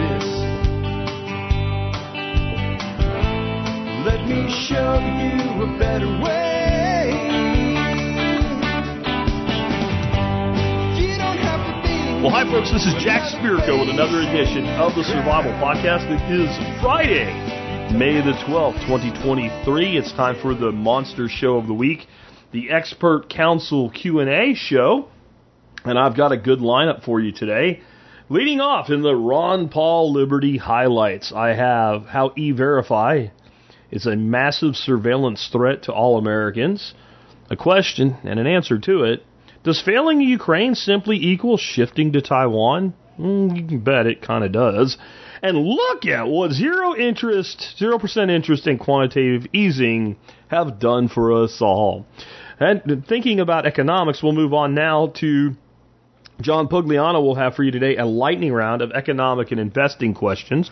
this. Well, hi, folks. This is Jack Spirko with another edition of the Survival Podcast. It is Friday, May the 12th, 2023. It's time for the Monster Show of the Week, the Expert Council Q&A show. And I've got a good lineup for you today. Leading off in the Ron Paul Liberty highlights, I have how E-Verify is a massive surveillance threat to all Americans, a question and an answer to it. Does failing Ukraine simply equal shifting to Taiwan? Mm, you can bet it kind of does. And look at what zero interest, 0% interest and quantitative easing have done for us all. And thinking about economics, we'll move on now to John Pugliano will have for you today a lightning round of economic and investing questions.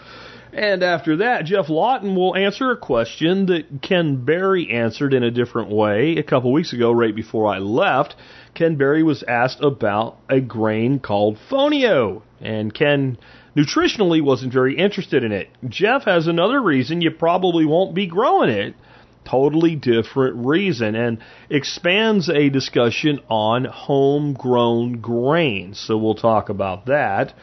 And after that, Geoff Lawton will answer a question that Ken Berry answered in a different way a couple weeks ago, right before I left. Ken Berry was asked about a grain called fonio, and Ken nutritionally wasn't very interested in it. Geoff has another reason you probably won't be growing it totally different reason and expands a discussion on homegrown grains. So we'll talk about that.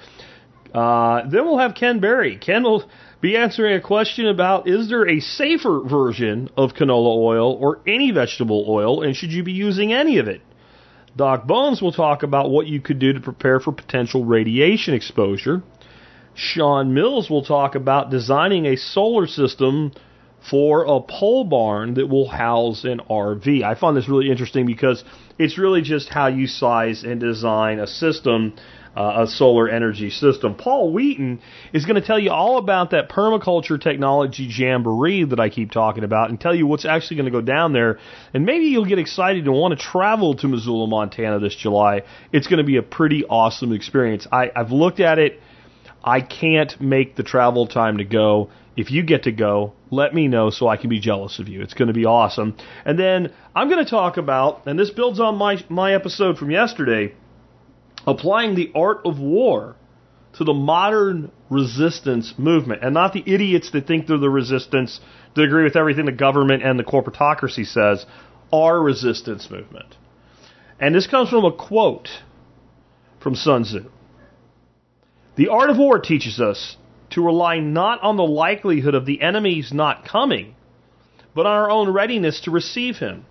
Uh, then we'll have Ken Berry. Ken will be answering a question about is there a safer version of canola oil or any vegetable oil, and should you be using any of it? Doc Bones will talk about what you could do to prepare for potential radiation exposure. Sean Mills will talk about designing a solar system for a pole barn that will house an RV. I find this really interesting because it's really just how you size and design a system, uh, a solar energy system. Paul Wheaton is going to tell you all about that permaculture technology jamboree that I keep talking about and tell you what's actually going to go down there. And maybe you'll get excited and want to travel to Missoula, Montana this July. It's going to be a pretty awesome experience. I, I've looked at it. I can't make the travel time to go. If you get to go, let me know so I can be jealous of you. It's going to be awesome. And then I'm going to talk about, and this builds on my, my episode from yesterday, applying the art of war to the modern resistance movement and not the idiots that think they're the resistance that agree with everything the government and the corporatocracy says, our resistance movement. And this comes from a quote from Sun Tzu. The art of war teaches us to rely not on the likelihood of the enemy's not coming, but on our own readiness to receive him.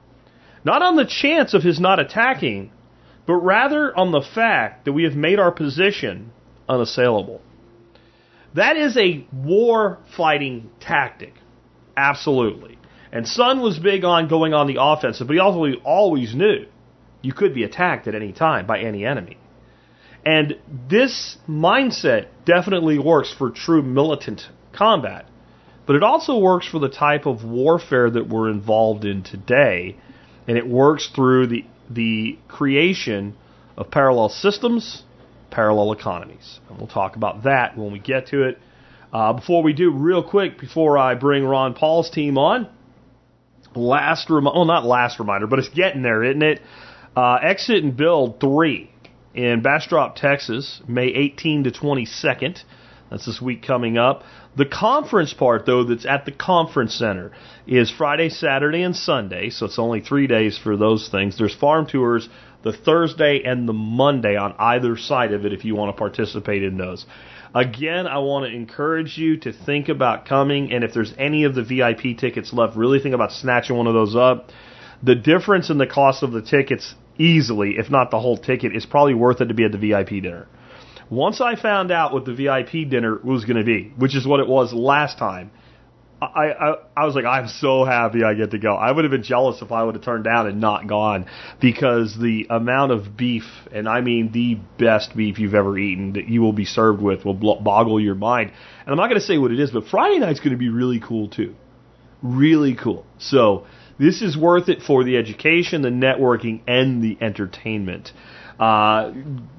Not on the chance of his not attacking, but rather on the fact that we have made our position unassailable. That is a war fighting tactic. Absolutely. And Sun was big on going on the offensive, but he also always knew you could be attacked at any time by any enemy. And this mindset definitely works for true militant combat. But it also works for the type of warfare that we're involved in today. And it works through the, the creation of parallel systems, parallel economies. And we'll talk about that when we get to it. Uh, before we do, real quick, before I bring Ron Paul's team on, last reminder, well, not last reminder, but it's getting there, isn't it? Uh, Exit and Build 3 in Bastrop, Texas, May 18 to 22nd. That's this week coming up. The conference part, though, that's at the conference center is Friday, Saturday, and Sunday. So it's only three days for those things. There's farm tours the Thursday and the Monday on either side of it if you want to participate in those. Again, I want to encourage you to think about coming, and if there's any of the VIP tickets left, really think about snatching one of those up. The difference in the cost of the tickets easily, if not the whole ticket, is probably worth it to be at the VIP dinner. Once I found out what the VIP dinner was going to be, which is what it was last time, I, I I was like, I'm so happy I get to go. I would have been jealous if I would have turned down and not gone because the amount of beef, and I mean the best beef you've ever eaten that you will be served with will boggle your mind. And I'm not going to say what it is, but Friday night's going to be really cool too. Really cool. So this is worth it for the education, the networking, and the entertainment. Uh,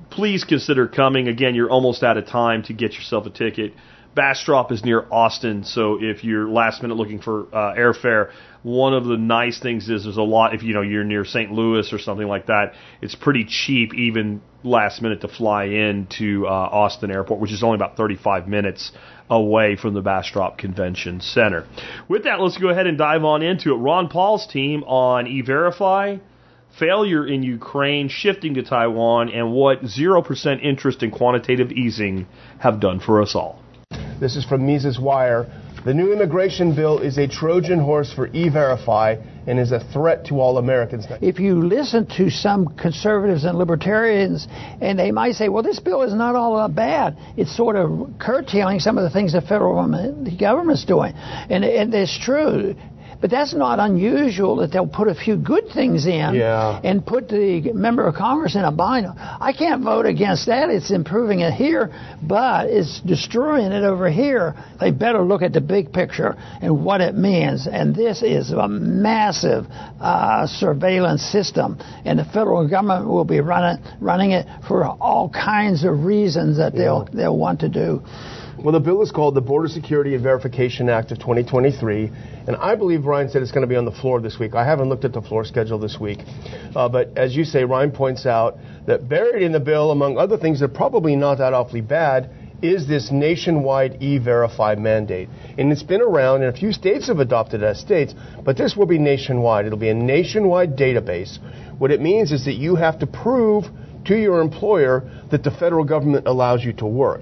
please consider coming. Again, you're almost out of time to get yourself a ticket. Bastrop is near Austin, so if you're last minute looking for uh, airfare, one of the nice things is there's a lot. If you know you're near St. Louis or something like that, it's pretty cheap even last minute to fly in to uh, Austin Airport, which is only about 35 minutes away from the Bastrop Convention Center. With that, let's go ahead and dive on into it. Ron Paul's team on E-Verify failure in Ukraine, shifting to Taiwan, and what 0% interest in quantitative easing have done for us all. This is from Mises Wire. The new immigration bill is a Trojan horse for e verify and is a threat to all Americans. If you listen to some conservatives and libertarians, and they might say, well, this bill is not all that bad, it's sort of curtailing some of the things the federal government, government's doing. And, and it's true. But that's not unusual that they'll put a few good things in yeah. and put the member of Congress in a bind. I can't vote against that. It's improving it here, but it's destroying it over here. They better look at the big picture and what it means. And this is a massive uh, surveillance system, and the federal government will be running running it for all kinds of reasons that they'll they'll want to do. Well, the bill is called the Border Security and Verification Act of 2023, and I believe Ryan said it's going to be on the floor this week. I haven't looked at the floor schedule this week, uh, but as you say, Ryan points out that buried in the bill, among other things that are probably not that awfully bad, is this nationwide e-verify mandate. And it's been around, and a few states have adopted it as states, but this will be nationwide. It'll be a nationwide database. What it means is that you have to prove to your employer that the federal government allows you to work.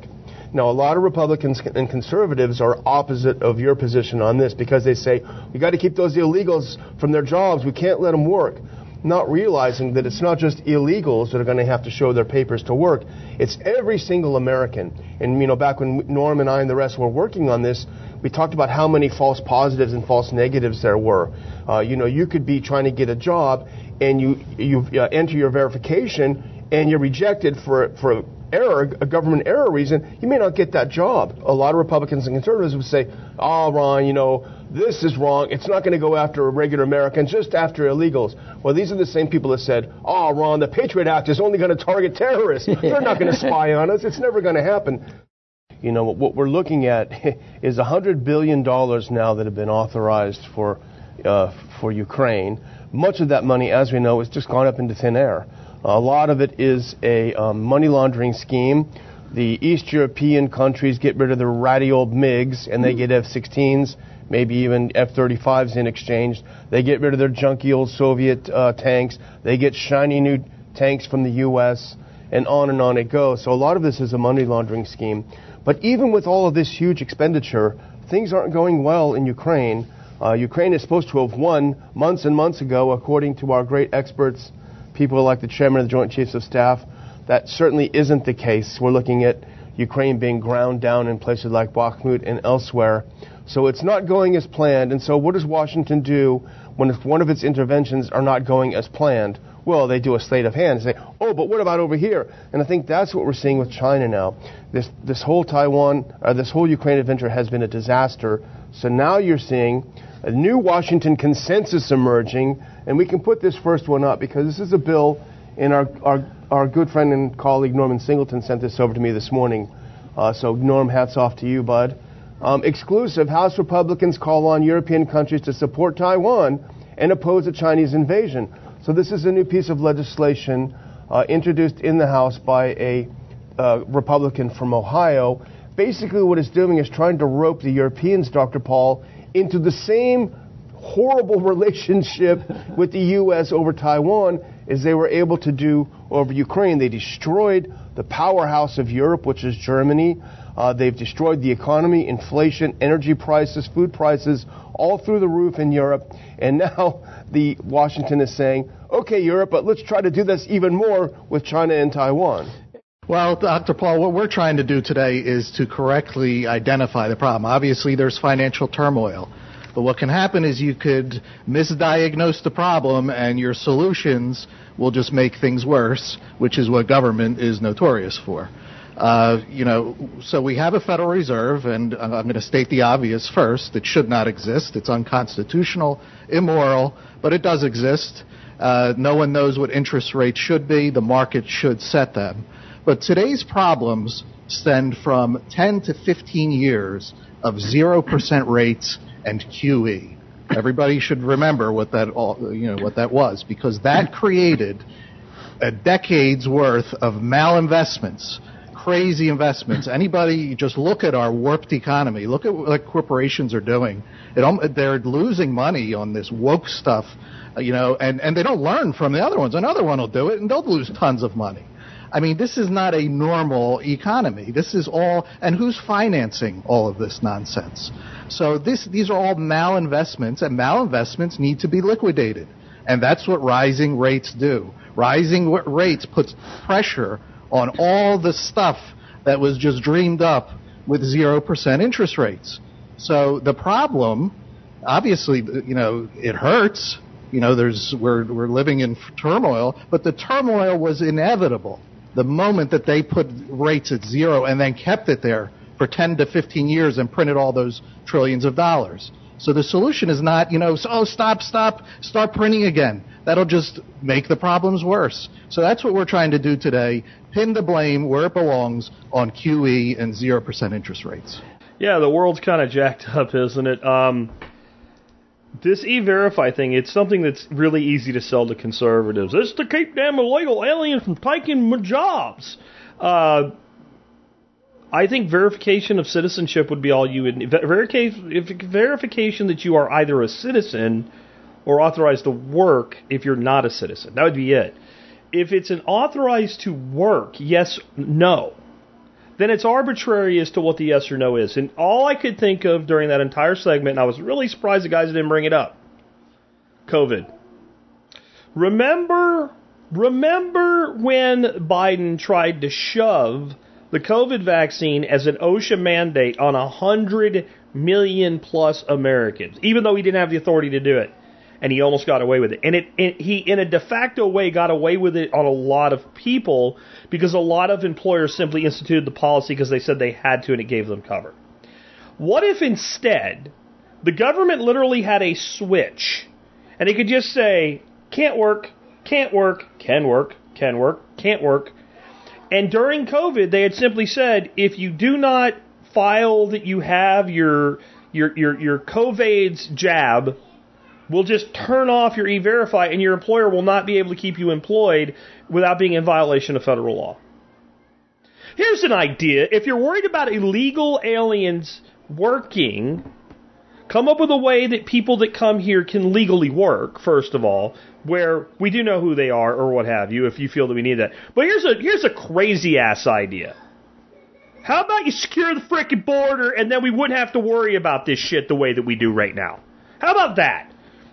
Now, a lot of Republicans and conservatives are opposite of your position on this because they say, we got to keep those illegals from their jobs. We can't let them work. Not realizing that it's not just illegals that are going to have to show their papers to work. It's every single American. And, you know, back when Norm and I and the rest were working on this, we talked about how many false positives and false negatives there were. Uh, you know, you could be trying to get a job and you, you uh, enter your verification and you're rejected for, for error, a government error reason, you may not get that job. A lot of Republicans and conservatives would say, oh, Ron, you know, this is wrong. It's not going to go after regular Americans, just after illegals. Well, these are the same people that said, oh, Ron, the Patriot Act is only going to target terrorists. They're not going to spy on us. It's never going to happen. You know, what we're looking at is $100 billion now that have been authorized for, uh, for Ukraine. Much of that money, as we know, has just gone up into thin air. A lot of it is a um, money laundering scheme. The East European countries get rid of their ratty old MiGs and they get F 16s, maybe even F 35s in exchange. They get rid of their junky old Soviet uh, tanks. They get shiny new tanks from the U.S., and on and on it goes. So a lot of this is a money laundering scheme. But even with all of this huge expenditure, things aren't going well in Ukraine. Uh, Ukraine is supposed to have won months and months ago, according to our great experts people like the chairman of the Joint Chiefs of Staff. That certainly isn't the case. We're looking at Ukraine being ground down in places like Bakhmut and elsewhere. So it's not going as planned. And so what does Washington do when one of its interventions are not going as planned? Well, they do a sleight of hand and say, oh, but what about over here? And I think that's what we're seeing with China now. This, this whole Taiwan, uh, this whole Ukraine adventure has been a disaster. So now you're seeing a new Washington consensus emerging and we can put this first one up because this is a bill, and our, our, our good friend and colleague Norman Singleton sent this over to me this morning. Uh, so, Norm, hats off to you, bud. Um, exclusive House Republicans call on European countries to support Taiwan and oppose a Chinese invasion. So, this is a new piece of legislation uh, introduced in the House by a uh, Republican from Ohio. Basically, what it's doing is trying to rope the Europeans, Dr. Paul, into the same horrible relationship with the U.S. over Taiwan as they were able to do over Ukraine. They destroyed the powerhouse of Europe, which is Germany. Uh, they've destroyed the economy, inflation, energy prices, food prices, all through the roof in Europe. And now the Washington is saying, okay, Europe, but let's try to do this even more with China and Taiwan. Well, Dr. Paul, what we're trying to do today is to correctly identify the problem. Obviously, there's financial turmoil. But what can happen is you could misdiagnose the problem and your solutions will just make things worse, which is what government is notorious for. Uh, you know, so we have a Federal Reserve, and I'm going to state the obvious first. It should not exist. It's unconstitutional, immoral, but it does exist. Uh, no one knows what interest rates should be. The market should set them. But today's problems stem from 10 to 15 years of 0% rates and QE. Everybody should remember what that all, you know what that was because that created a decade's worth of malinvestments, crazy investments. Anybody just look at our warped economy. Look at what corporations are doing. It, they're losing money on this woke stuff, you know, and, and they don't learn from the other ones. Another one will do it and they'll lose tons of money. I mean, this is not a normal economy. This is all, and who's financing all of this nonsense? So this, these are all malinvestments, and malinvestments need to be liquidated. And that's what rising rates do. Rising rates puts pressure on all the stuff that was just dreamed up with 0% interest rates. So the problem, obviously, you know, it hurts. You know, there's, we're, we're living in turmoil, but the turmoil was inevitable. The moment that they put rates at zero and then kept it there for 10 to 15 years and printed all those trillions of dollars. So the solution is not, you know, oh, stop, stop, start printing again. That'll just make the problems worse. So that's what we're trying to do today. Pin the blame where it belongs on QE and 0% interest rates. Yeah, the world's kind of jacked up, isn't it? Um, this e-verify thing, it's something that's really easy to sell to conservatives. It's to keep damn illegal aliens from taking jobs. Uh, I think verification of citizenship would be all you would need. Verification, verification that you are either a citizen or authorized to work if you're not a citizen. That would be it. If it's an authorized to work, yes, no, then it's arbitrary as to what the yes or no is. And all I could think of during that entire segment, and I was really surprised the guys didn't bring it up COVID. Remember, remember when Biden tried to shove the COVID vaccine as an OSHA mandate on 100 million plus Americans, even though he didn't have the authority to do it. And he almost got away with it. And it, it, he, in a de facto way, got away with it on a lot of people because a lot of employers simply instituted the policy because they said they had to and it gave them cover. What if instead the government literally had a switch and it could just say, can't work, can't work, can work, can work, can't work, and during COVID, they had simply said, if you do not file that you have your your your your COVID's jab, we'll just turn off your e-verify, and your employer will not be able to keep you employed without being in violation of federal law. Here's an idea: if you're worried about illegal aliens working, come up with a way that people that come here can legally work. First of all, where we do know who they are or what have you if you feel that we need that. But here's a here's a crazy ass idea. How about you secure the frickin' border and then we wouldn't have to worry about this shit the way that we do right now? How about that?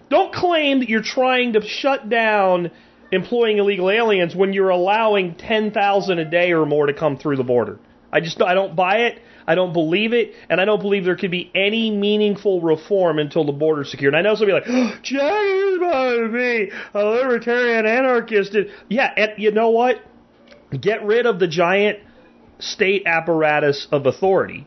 Don't claim that you're trying to shut down employing illegal aliens when you're allowing 10,000 a day or more to come through the border. I just I don't buy it. I don't believe it, and I don't believe there could be any meaningful reform until the border's secure. And I know somebody like, oh, Jack is about to be a libertarian anarchist. Yeah, and you know what? Get rid of the giant state apparatus of authority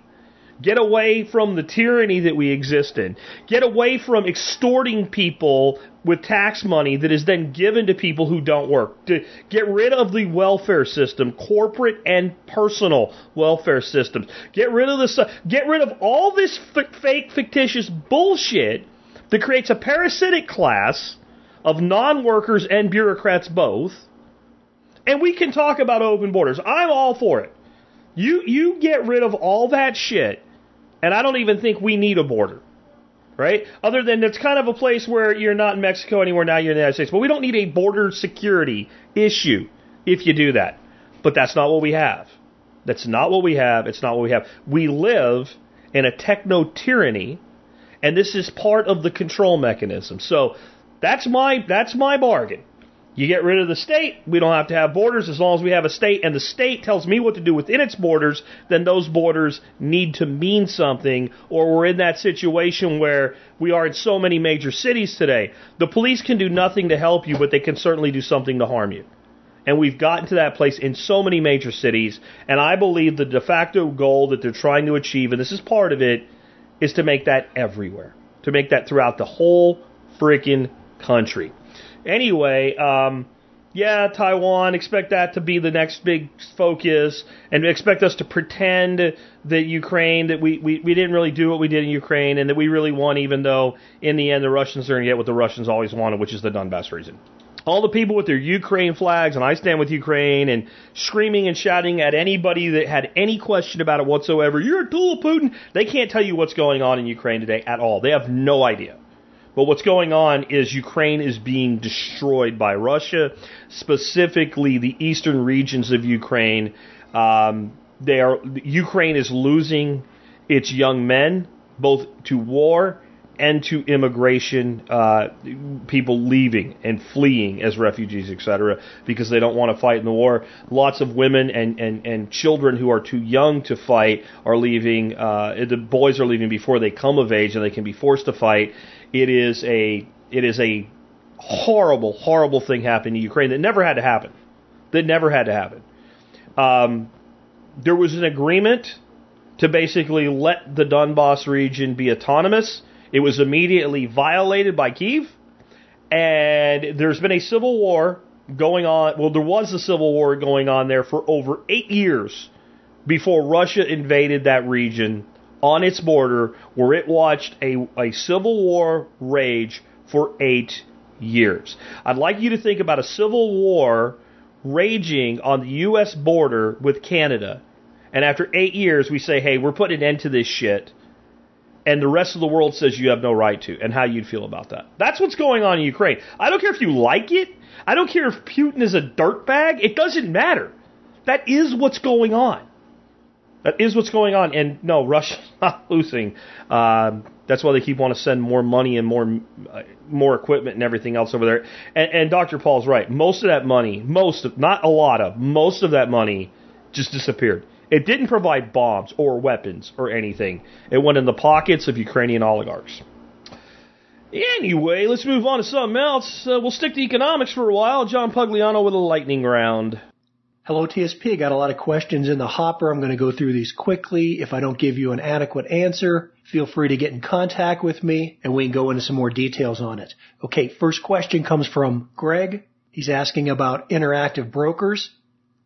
Get away from the tyranny that we exist in. Get away from extorting people with tax money that is then given to people who don't work. To get rid of the welfare system, corporate and personal welfare systems. Get rid of the get rid of all this fake fictitious bullshit that creates a parasitic class of non-workers and bureaucrats both. And we can talk about open borders. I'm all for it. You you get rid of all that shit and I don't even think we need a border. Right? Other than it's kind of a place where you're not in Mexico anymore, now you're in the United States. But we don't need a border security issue if you do that. But that's not what we have. That's not what we have. It's not what we have. We live in a techno tyranny, and this is part of the control mechanism. So that's my that's my bargain. You get rid of the state, we don't have to have borders as long as we have a state, and the state tells me what to do within its borders, then those borders need to mean something, or we're in that situation where we are in so many major cities today. The police can do nothing to help you, but they can certainly do something to harm you. And we've gotten to that place in so many major cities, and I believe the de facto goal that they're trying to achieve, and this is part of it, is to make that everywhere. To make that throughout the whole freaking country. Anyway, um, yeah, Taiwan, expect that to be the next big focus, and expect us to pretend that Ukraine, that we, we, we didn't really do what we did in Ukraine, and that we really won, even though in the end the Russians are going to get what the Russians always wanted, which is the Donbass region. All the people with their Ukraine flags and I stand with Ukraine and screaming and shouting at anybody that had any question about it whatsoever, you're a tool of Putin. They can't tell you what's going on in Ukraine today at all. They have no idea. But what's going on is Ukraine is being destroyed by Russia, specifically the eastern regions of Ukraine. Um, they are Ukraine is losing its young men both to war and to immigration, uh, people leaving and fleeing as refugees, etc., because they don't want to fight in the war. Lots of women and, and, and children who are too young to fight are leaving. Uh, the boys are leaving before they come of age and they can be forced to fight. It is a it is a horrible, horrible thing happening in Ukraine that never had to happen. That never had to happen. Um, there was an agreement to basically let the Donbass region be autonomous. It was immediately violated by Kiev, and there's been a civil war going on. Well, there was a civil war going on there for over eight years before Russia invaded that region on its border, where it watched a, a civil war rage for eight years. I'd like you to think about a civil war raging on the U.S. border with Canada. And after eight years, we say, hey, we're putting an end to this shit. And the rest of the world says you have no right to, and how you'd feel about that. That's what's going on in Ukraine. I don't care if you like it. I don't care if Putin is a dirtbag. It doesn't matter. That is what's going on. That is what's going on. And no, Russia's not losing. Um, that's why they keep wanting to send more money and more uh, more equipment and everything else over there. And, and Dr. Paul's right. Most of that money, most of, not a lot of, most of that money just disappeared. It didn't provide bombs or weapons or anything. It went in the pockets of Ukrainian oligarchs. Anyway, let's move on to something else. Uh, we'll stick to economics for a while. John Pugliano with a lightning round. Hello, TSP. Got a lot of questions in the hopper. I'm going to go through these quickly. If I don't give you an adequate answer, feel free to get in contact with me and we can go into some more details on it. Okay, first question comes from Greg. He's asking about interactive brokers.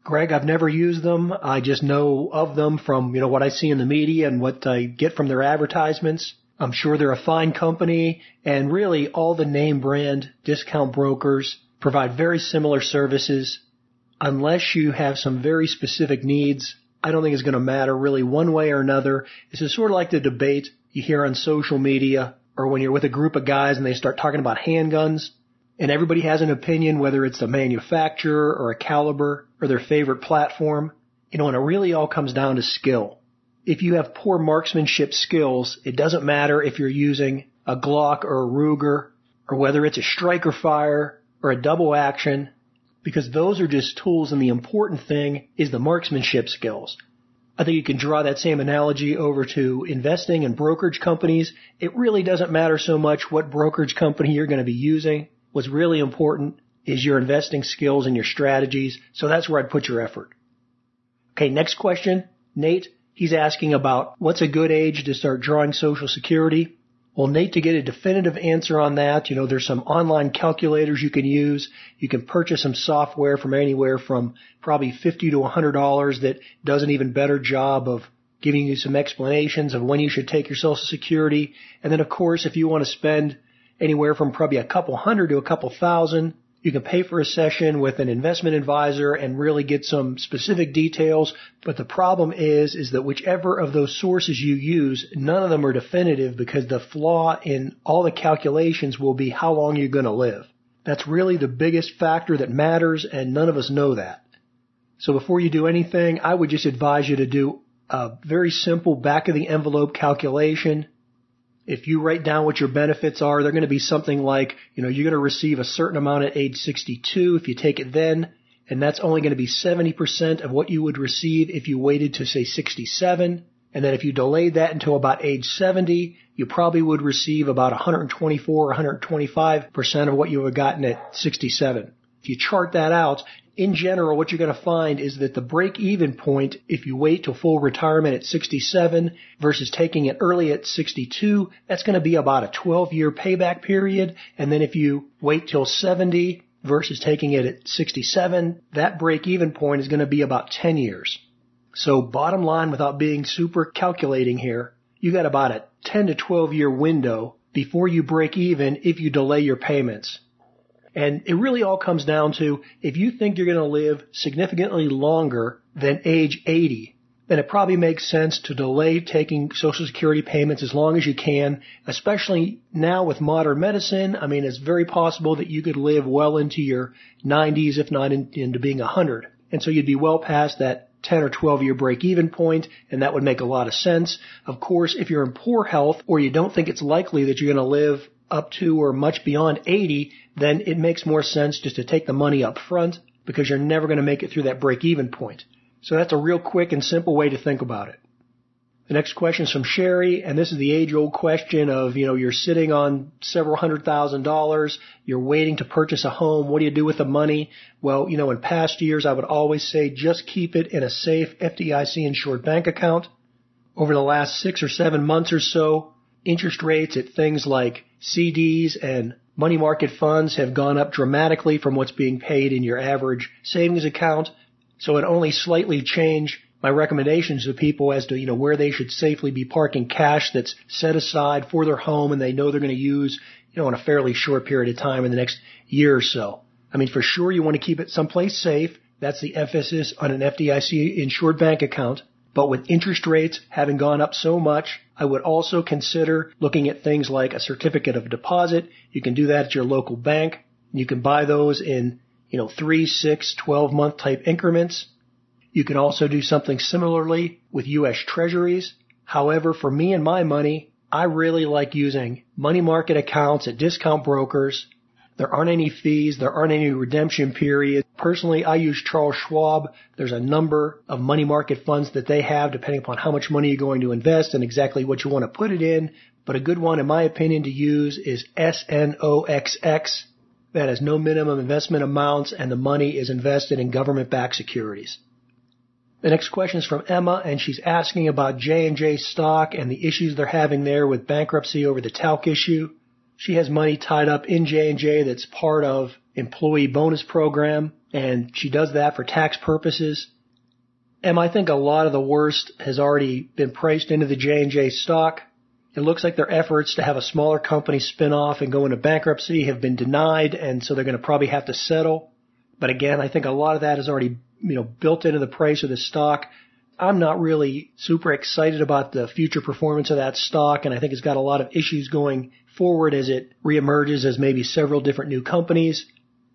Greg, I've never used them. I just know of them from, you know, what I see in the media and what I get from their advertisements. I'm sure they're a fine company and really all the name brand discount brokers provide very similar services unless you have some very specific needs, I don't think it's going to matter really one way or another. This is sort of like the debate you hear on social media or when you're with a group of guys and they start talking about handguns and everybody has an opinion whether it's the manufacturer or a caliber or their favorite platform. You know, and it really all comes down to skill. If you have poor marksmanship skills, it doesn't matter if you're using a Glock or a Ruger or whether it's a striker fire or a double action because those are just tools and the important thing is the marksmanship skills. I think you can draw that same analogy over to investing in brokerage companies. It really doesn't matter so much what brokerage company you're going to be using. What's really important is your investing skills and your strategies. So that's where I'd put your effort. Okay, next question. Nate, he's asking about what's a good age to start drawing social security. Well, Nate, to get a definitive answer on that, you know, there's some online calculators you can use. You can purchase some software from anywhere from probably 50 to $100 that does an even better job of giving you some explanations of when you should take your social security. And then of course, if you want to spend anywhere from probably a couple hundred to a couple thousand, you can pay for a session with an investment advisor and really get some specific details. But the problem is, is that whichever of those sources you use, none of them are definitive because the flaw in all the calculations will be how long you're going to live. That's really the biggest factor that matters and none of us know that. So before you do anything, I would just advise you to do a very simple back of the envelope calculation if you write down what your benefits are, they're going to be something like, you know, you're going to receive a certain amount at age 62 if you take it then, and that's only going to be 70% of what you would receive if you waited to say 67. And then if you delayed that until about age 70, you probably would receive about 124 or 125% of what you would have gotten at 67. If you chart that out, in general, what you're going to find is that the break even point, if you wait till full retirement at 67 versus taking it early at 62, that's going to be about a 12 year payback period. And then if you wait till 70 versus taking it at 67, that break even point is going to be about 10 years. So bottom line, without being super calculating here, you got about a 10 to 12 year window before you break even if you delay your payments. And it really all comes down to if you think you're going to live significantly longer than age 80, then it probably makes sense to delay taking Social Security payments as long as you can, especially now with modern medicine. I mean, it's very possible that you could live well into your 90s, if not in, into being 100. And so you'd be well past that 10 or 12 year break even point, and that would make a lot of sense. Of course, if you're in poor health or you don't think it's likely that you're going to live up to or much beyond 80, then it makes more sense just to take the money up front because you're never going to make it through that break even point. So that's a real quick and simple way to think about it. The next question is from Sherry, and this is the age old question of, you know, you're sitting on several hundred thousand dollars, you're waiting to purchase a home, what do you do with the money? Well, you know, in past years I would always say just keep it in a safe FDIC insured bank account. Over the last six or seven months or so, interest rates at things like CDs and money market funds have gone up dramatically from what's being paid in your average savings account. So it only slightly changed my recommendations to people as to, you know, where they should safely be parking cash that's set aside for their home and they know they're going to use, you know, in a fairly short period of time in the next year or so. I mean, for sure you want to keep it someplace safe. That's the emphasis on an FDIC insured bank account. But with interest rates having gone up so much, I would also consider looking at things like a certificate of deposit. You can do that at your local bank. You can buy those in, you know, three, six, 12 month type increments. You can also do something similarly with U.S. treasuries. However, for me and my money, I really like using money market accounts at discount brokers. There aren't any fees. There aren't any redemption periods. Personally, I use Charles Schwab. There's a number of money market funds that they have depending upon how much money you're going to invest and exactly what you want to put it in. But a good one, in my opinion, to use is SNOXX. That has no minimum investment amounts and the money is invested in government-backed securities. The next question is from Emma, and she's asking about J&J stock and the issues they're having there with bankruptcy over the talc issue. She has money tied up in J&J that's part of employee bonus program, and she does that for tax purposes. Emma, I think a lot of the worst has already been priced into the J&J stock. It looks like their efforts to have a smaller company spin off and go into bankruptcy have been denied, and so they're going to probably have to settle. But again, I think a lot of that is already you know, built into the price of the stock. I'm not really super excited about the future performance of that stock, and I think it's got a lot of issues going forward as it reemerges as maybe several different new companies.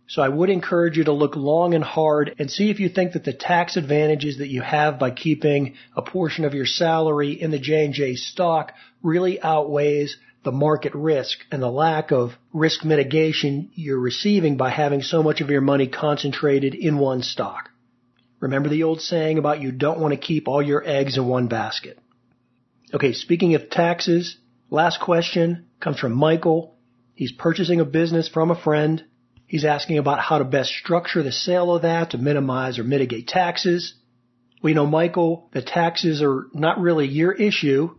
So I would encourage you to look long and hard and see if you think that the tax advantages that you have by keeping a portion of your salary in the J&J stock really outweighs the market risk and the lack of risk mitigation you're receiving by having so much of your money concentrated in one stock. Remember the old saying about you don't want to keep all your eggs in one basket. Okay, speaking of taxes, last question comes from Michael. He's purchasing a business from a friend. He's asking about how to best structure the sale of that to minimize or mitigate taxes. We know, Michael, the taxes are not really your issue.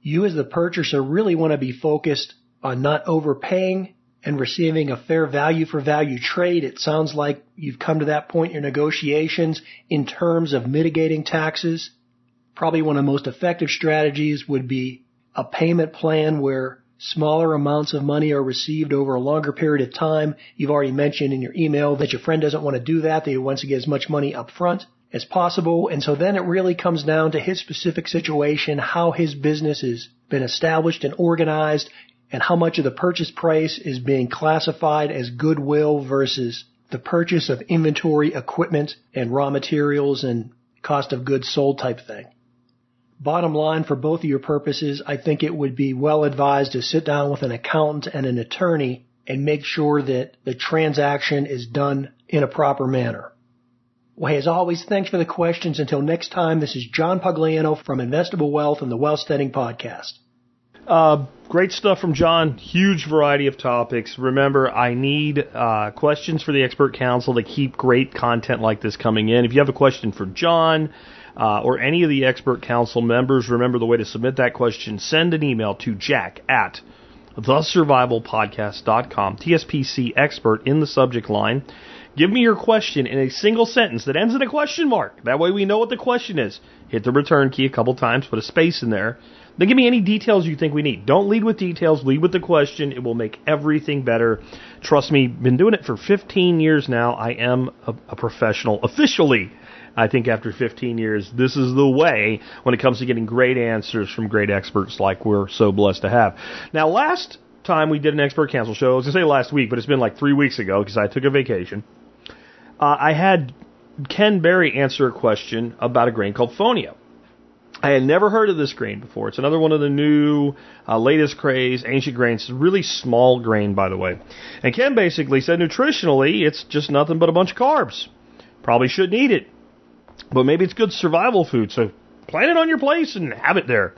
You as the purchaser really want to be focused on not overpaying and receiving a fair value for value trade. It sounds like you've come to that point in your negotiations in terms of mitigating taxes. Probably one of the most effective strategies would be a payment plan where smaller amounts of money are received over a longer period of time. You've already mentioned in your email that your friend doesn't want to do that, that he wants to get as much money up front as possible. And so then it really comes down to his specific situation, how his business has been established and organized, and how much of the purchase price is being classified as goodwill versus the purchase of inventory, equipment, and raw materials and cost of goods sold type thing. Bottom line for both of your purposes, I think it would be well advised to sit down with an accountant and an attorney and make sure that the transaction is done in a proper manner. Well, hey, as always, thanks for the questions. Until next time, this is John Pugliano from Investable Wealth and the Wealth Studying Podcast. Uh, great stuff from John. Huge variety of topics. Remember, I need uh, questions for the expert council to keep great content like this coming in. If you have a question for John uh, or any of the expert council members, remember the way to submit that question. Send an email to jack at thesurvivalpodcast.com, TSPC expert in the subject line. Give me your question in a single sentence that ends in a question mark. That way we know what the question is. Hit the return key a couple times, put a space in there. Then give me any details you think we need. Don't lead with details, lead with the question. It will make everything better. Trust me, been doing it for 15 years now. I am a, a professional officially. I think after 15 years, this is the way when it comes to getting great answers from great experts like we're so blessed to have. Now, last time we did an expert council show, I was going to say last week, but it's been like three weeks ago because I took a vacation. Uh, I had Ken Berry answer a question about a grain called Fonio. I had never heard of this grain before. It's another one of the new, uh, latest craze, ancient grains. Really small grain, by the way. And Ken basically said nutritionally, it's just nothing but a bunch of carbs. Probably shouldn't eat it. But maybe it's good survival food, so plant it on your place and have it there.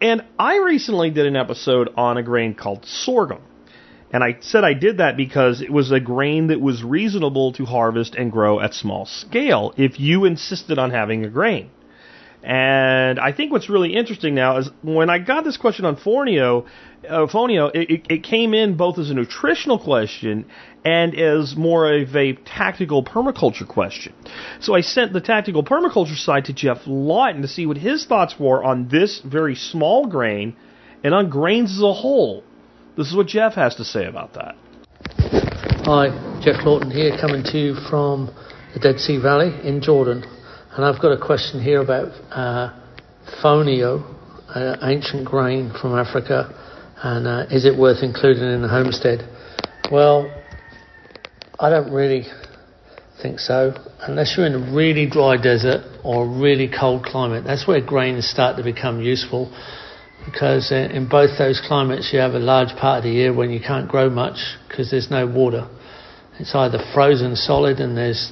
And I recently did an episode on a grain called sorghum. And I said I did that because it was a grain that was reasonable to harvest and grow at small scale if you insisted on having a grain. And I think what's really interesting now is when I got this question on Fornio, uh, Fonio, it, it came in both as a nutritional question and as more of a tactical permaculture question. So I sent the tactical permaculture side to Geoff Lawton to see what his thoughts were on this very small grain and on grains as a whole. This is what Geoff has to say about that. Hi, Geoff Lawton here, coming to you from the Dead Sea Valley in Jordan. And I've got a question here about uh, fonio, uh, ancient grain from Africa, and uh, is it worth including in the homestead? Well, I don't really think so. Unless you're in a really dry desert or a really cold climate, that's where grains start to become useful. Because in both those climates, you have a large part of the year when you can't grow much because there's no water. It's either frozen solid and there's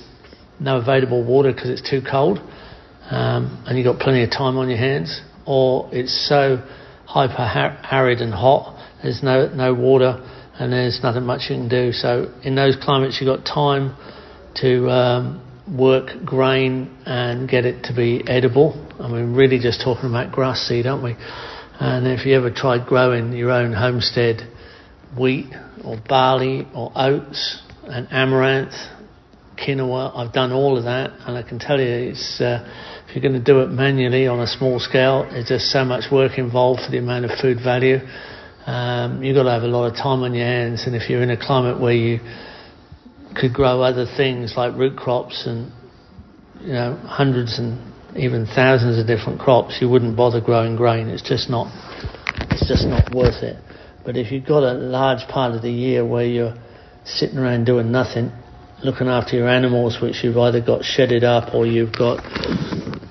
no available water because it's too cold, um, and you've got plenty of time on your hands, or it's so hyper arid and hot, there's no, no water, and there's nothing much you can do. So in those climates, you've got time to um, work grain and get it to be edible. I mean, really just talking about grass seed, aren't we? And if you ever tried growing your own homestead wheat or barley or oats and amaranth quinoa. I've done all of that, and I can tell you, it's uh, if you're going to do it manually on a small scale, there's just so much work involved for the amount of food value. Um, you've got to have a lot of time on your hands, and if you're in a climate where you could grow other things like root crops and you know hundreds and even thousands of different crops, you wouldn't bother growing grain. It's just not, it's just not worth it. But if you've got a large part of the year where you're sitting around doing nothing, looking after your animals, which you've either got shedded up or you've got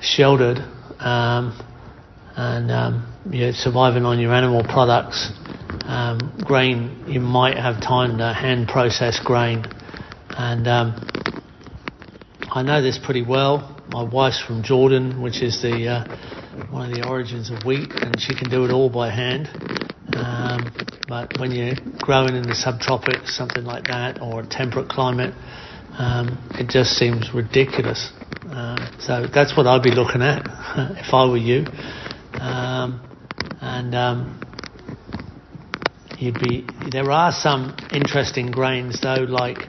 sheltered, um, and um, you're surviving on your animal products. Um, grain, you might have time to hand process grain, and um, I know this pretty well. My wife's from Jordan, which is the uh, one of the origins of wheat, and she can do it all by hand. Um, but when you're growing in the subtropics, something like that, or a temperate climate, um, it just seems ridiculous. Uh, so that's what I'd be looking at if I were you. Um, and um, you'd be. There are some interesting grains though, like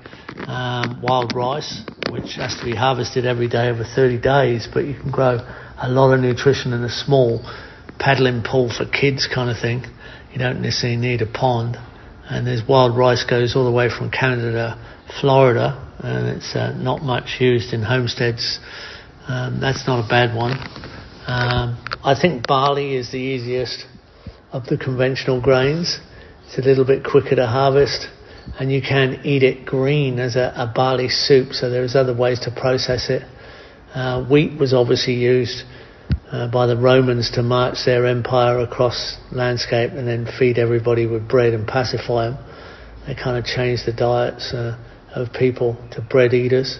um, wild rice, which has to be harvested every day over 30 days, but you can grow a lot of nutrition in a small paddling pool for kids kind of thing. You don't necessarily need a pond. And there's wild rice goes all the way from Canada to Florida, and it's uh, not much used in homesteads. Um, that's not a bad one. Um, I think barley is the easiest of the conventional grains. It's a little bit quicker to harvest, and you can eat it green as a, a barley soup. So there's other ways to process it. Uh, wheat was obviously used uh, by the Romans to march their empire across landscape and then feed everybody with bread and pacify them. They kind of changed the diets uh, of people to bread eaters.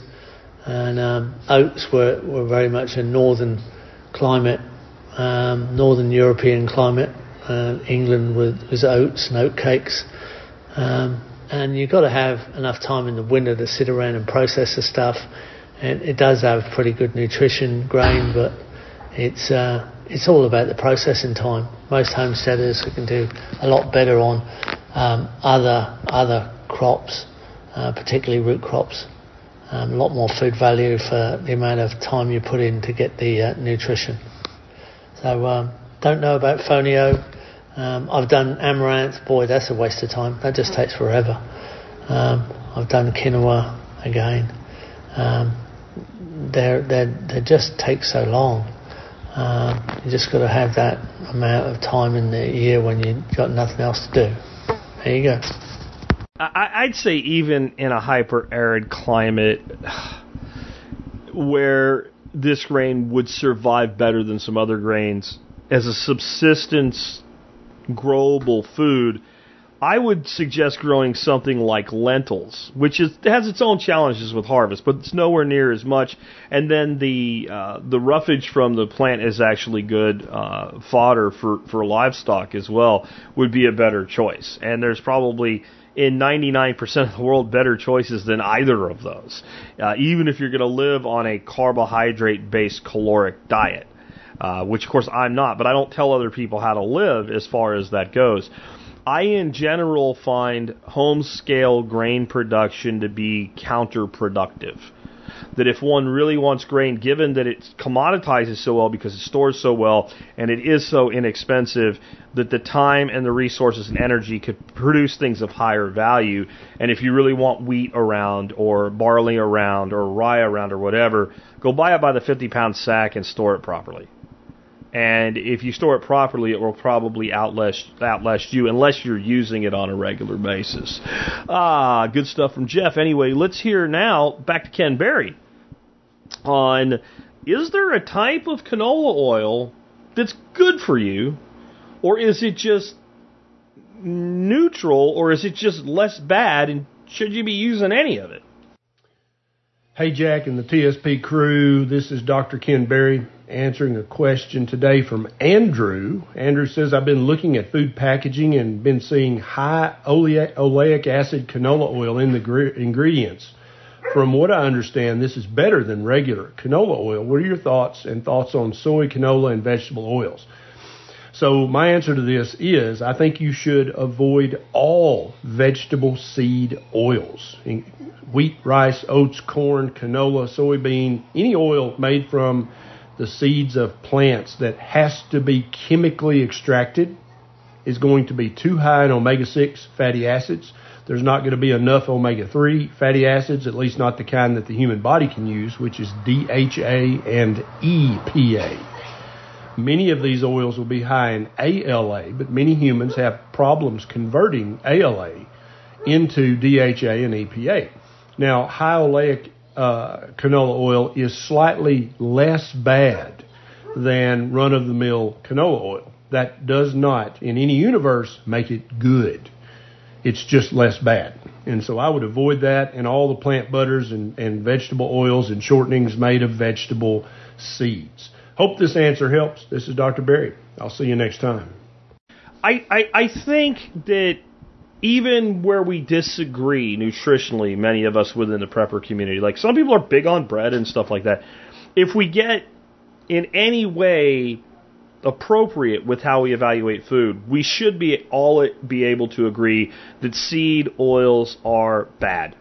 And um, oats were, were very much a northern climate, um, northern European climate. Uh, England was, was, oats and oat cakes. Um, and you've got to have enough time in the winter to sit around and process the stuff. And it does have pretty good nutrition, grain, but it's uh, it's all about the processing time. Most homesteaders can do a lot better on um, other other crops, uh, particularly root crops. Um, a lot more food value for the amount of time you put in to get the uh, nutrition. So um, don't know about fonio. Um, I've done amaranth. Boy, that's a waste of time. That just takes forever. Um, I've done quinoa again. Um, they they they just take so long. Um, you just got to have that amount of time in the year when you've got nothing else to do. There you go. I'd say even in a hyper arid climate where this grain would survive better than some other grains as a subsistence growable food, I would suggest growing something like lentils, which is has its own challenges with harvest, but it's nowhere near as much. And then the uh, the roughage from the plant is actually good uh, fodder for for livestock as well. Would be a better choice. And there's probably in 99% of the world better choices than either of those, uh, even if you're going to live on a carbohydrate based caloric diet. Uh, which of course I'm not, but I don't tell other people how to live as far as that goes. I, in general, find home scale grain production to be counterproductive. That if one really wants grain, given that it commoditizes so well because it stores so well and it is so inexpensive, that the time and the resources and energy could produce things of higher value. And if you really want wheat around or barley around or rye around or whatever, go buy it by the 50 pound sack and store it properly and if you store it properly, it will probably outlast outlast you unless you're using it on a regular basis. Ah, good stuff from Geoff. Anyway, let's hear now back to Ken Berry on is there a type of canola oil that's good for you, or is it just neutral, or is it just less bad, and should you be using any of it? Hey, Jack and the TSP crew. This is Dr. Ken Berry answering a question today from Andrew. Andrew says, I've been looking at food packaging and been seeing high oleic acid canola oil in the ingredients. From what I understand, this is better than regular canola oil. What are your thoughts and thoughts on soy, canola, and vegetable oils? So my answer to this is I think you should avoid all vegetable seed oils. Wheat, rice, oats, corn, canola, soybean, any oil made from the seeds of plants that has to be chemically extracted is going to be too high in omega 6 fatty acids. There's not going to be enough omega 3 fatty acids, at least not the kind that the human body can use, which is DHA and EPA. Many of these oils will be high in ALA, but many humans have problems converting ALA into DHA and EPA. Now, high oleic uh, canola oil is slightly less bad than run of the mill canola oil. That does not, in any universe, make it good. It's just less bad. And so I would avoid that and all the plant butters and, and vegetable oils and shortenings made of vegetable seeds. Hope this answer helps. This is Dr. Berry. I'll see you next time. I, I, I think that even where we disagree nutritionally, many of us within the prepper community, like some people are big on bread and stuff like that. If we get in any way appropriate with how we evaluate food, we should be all be able to agree that seed oils are bad.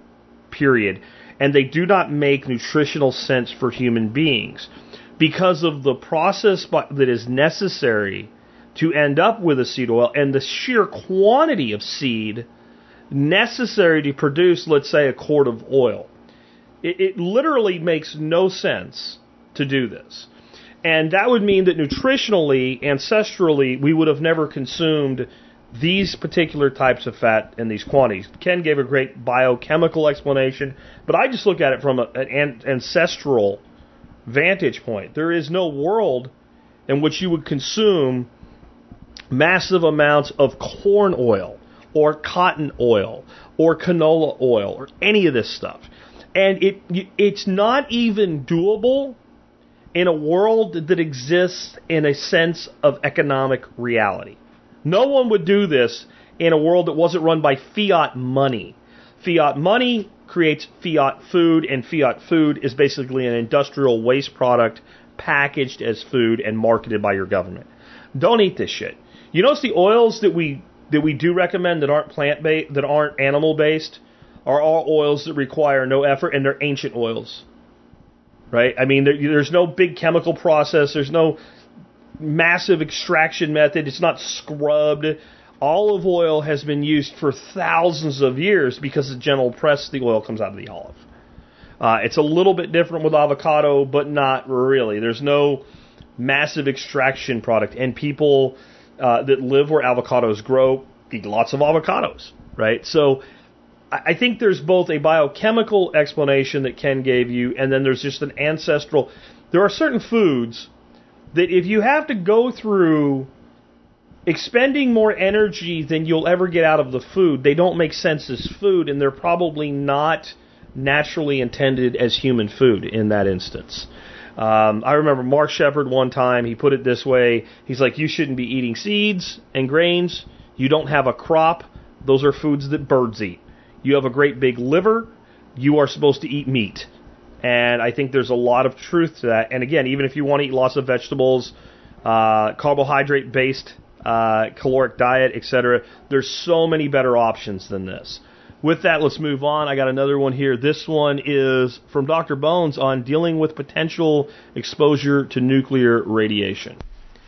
Period. And they do not make nutritional sense for human beings because of the process that is necessary to end up with a seed oil and the sheer quantity of seed necessary to produce, let's say, a quart of oil. It, it, literally makes no sense to do this. And that would mean that nutritionally, ancestrally, we would have never consumed these particular types of fat in these quantities. Ken gave a great biochemical explanation, but I just look at it from a, an ancestral vantage point. There is no world in which you would consume massive amounts of corn oil or cotton oil or canola oil or any of this stuff. And it it's not even doable in a world that exists in a sense of economic reality. No one would do this in a world that wasn't run by fiat money. Fiat money creates fiat food, and fiat food is basically an industrial waste product packaged as food and marketed by your government. Don't eat this shit. You notice the oils that we that we do recommend that aren't plant based, that aren't animal based, are all oils that require no effort and they're ancient oils. Right? I mean, there, there's no big chemical process. There's no massive extraction method. It's not scrubbed. Olive oil has been used for thousands of years because the gentle press the oil comes out of the olive. Uh, it's a little bit different with avocado, but not really. There's no massive extraction product, and people uh, that live where avocados grow eat lots of avocados, right? So I think there's both a biochemical explanation that Ken gave you, and then there's just an ancestral. There are certain foods that if you have to go through expending more energy than you'll ever get out of the food, they don't make sense as food, and they're probably not naturally intended as human food in that instance. Um, I remember Mark Shepard one time, he put it this way He's like, You shouldn't be eating seeds and grains. You don't have a crop. Those are foods that birds eat. You have a great big liver. You are supposed to eat meat. And I think there's a lot of truth to that. And again, even if you want to eat lots of vegetables, uh, carbohydrate based, uh, caloric diet, etc., there's so many better options than this. With that, let's move on. I got another one here. This one is from Dr. Bones on dealing with potential exposure to nuclear radiation.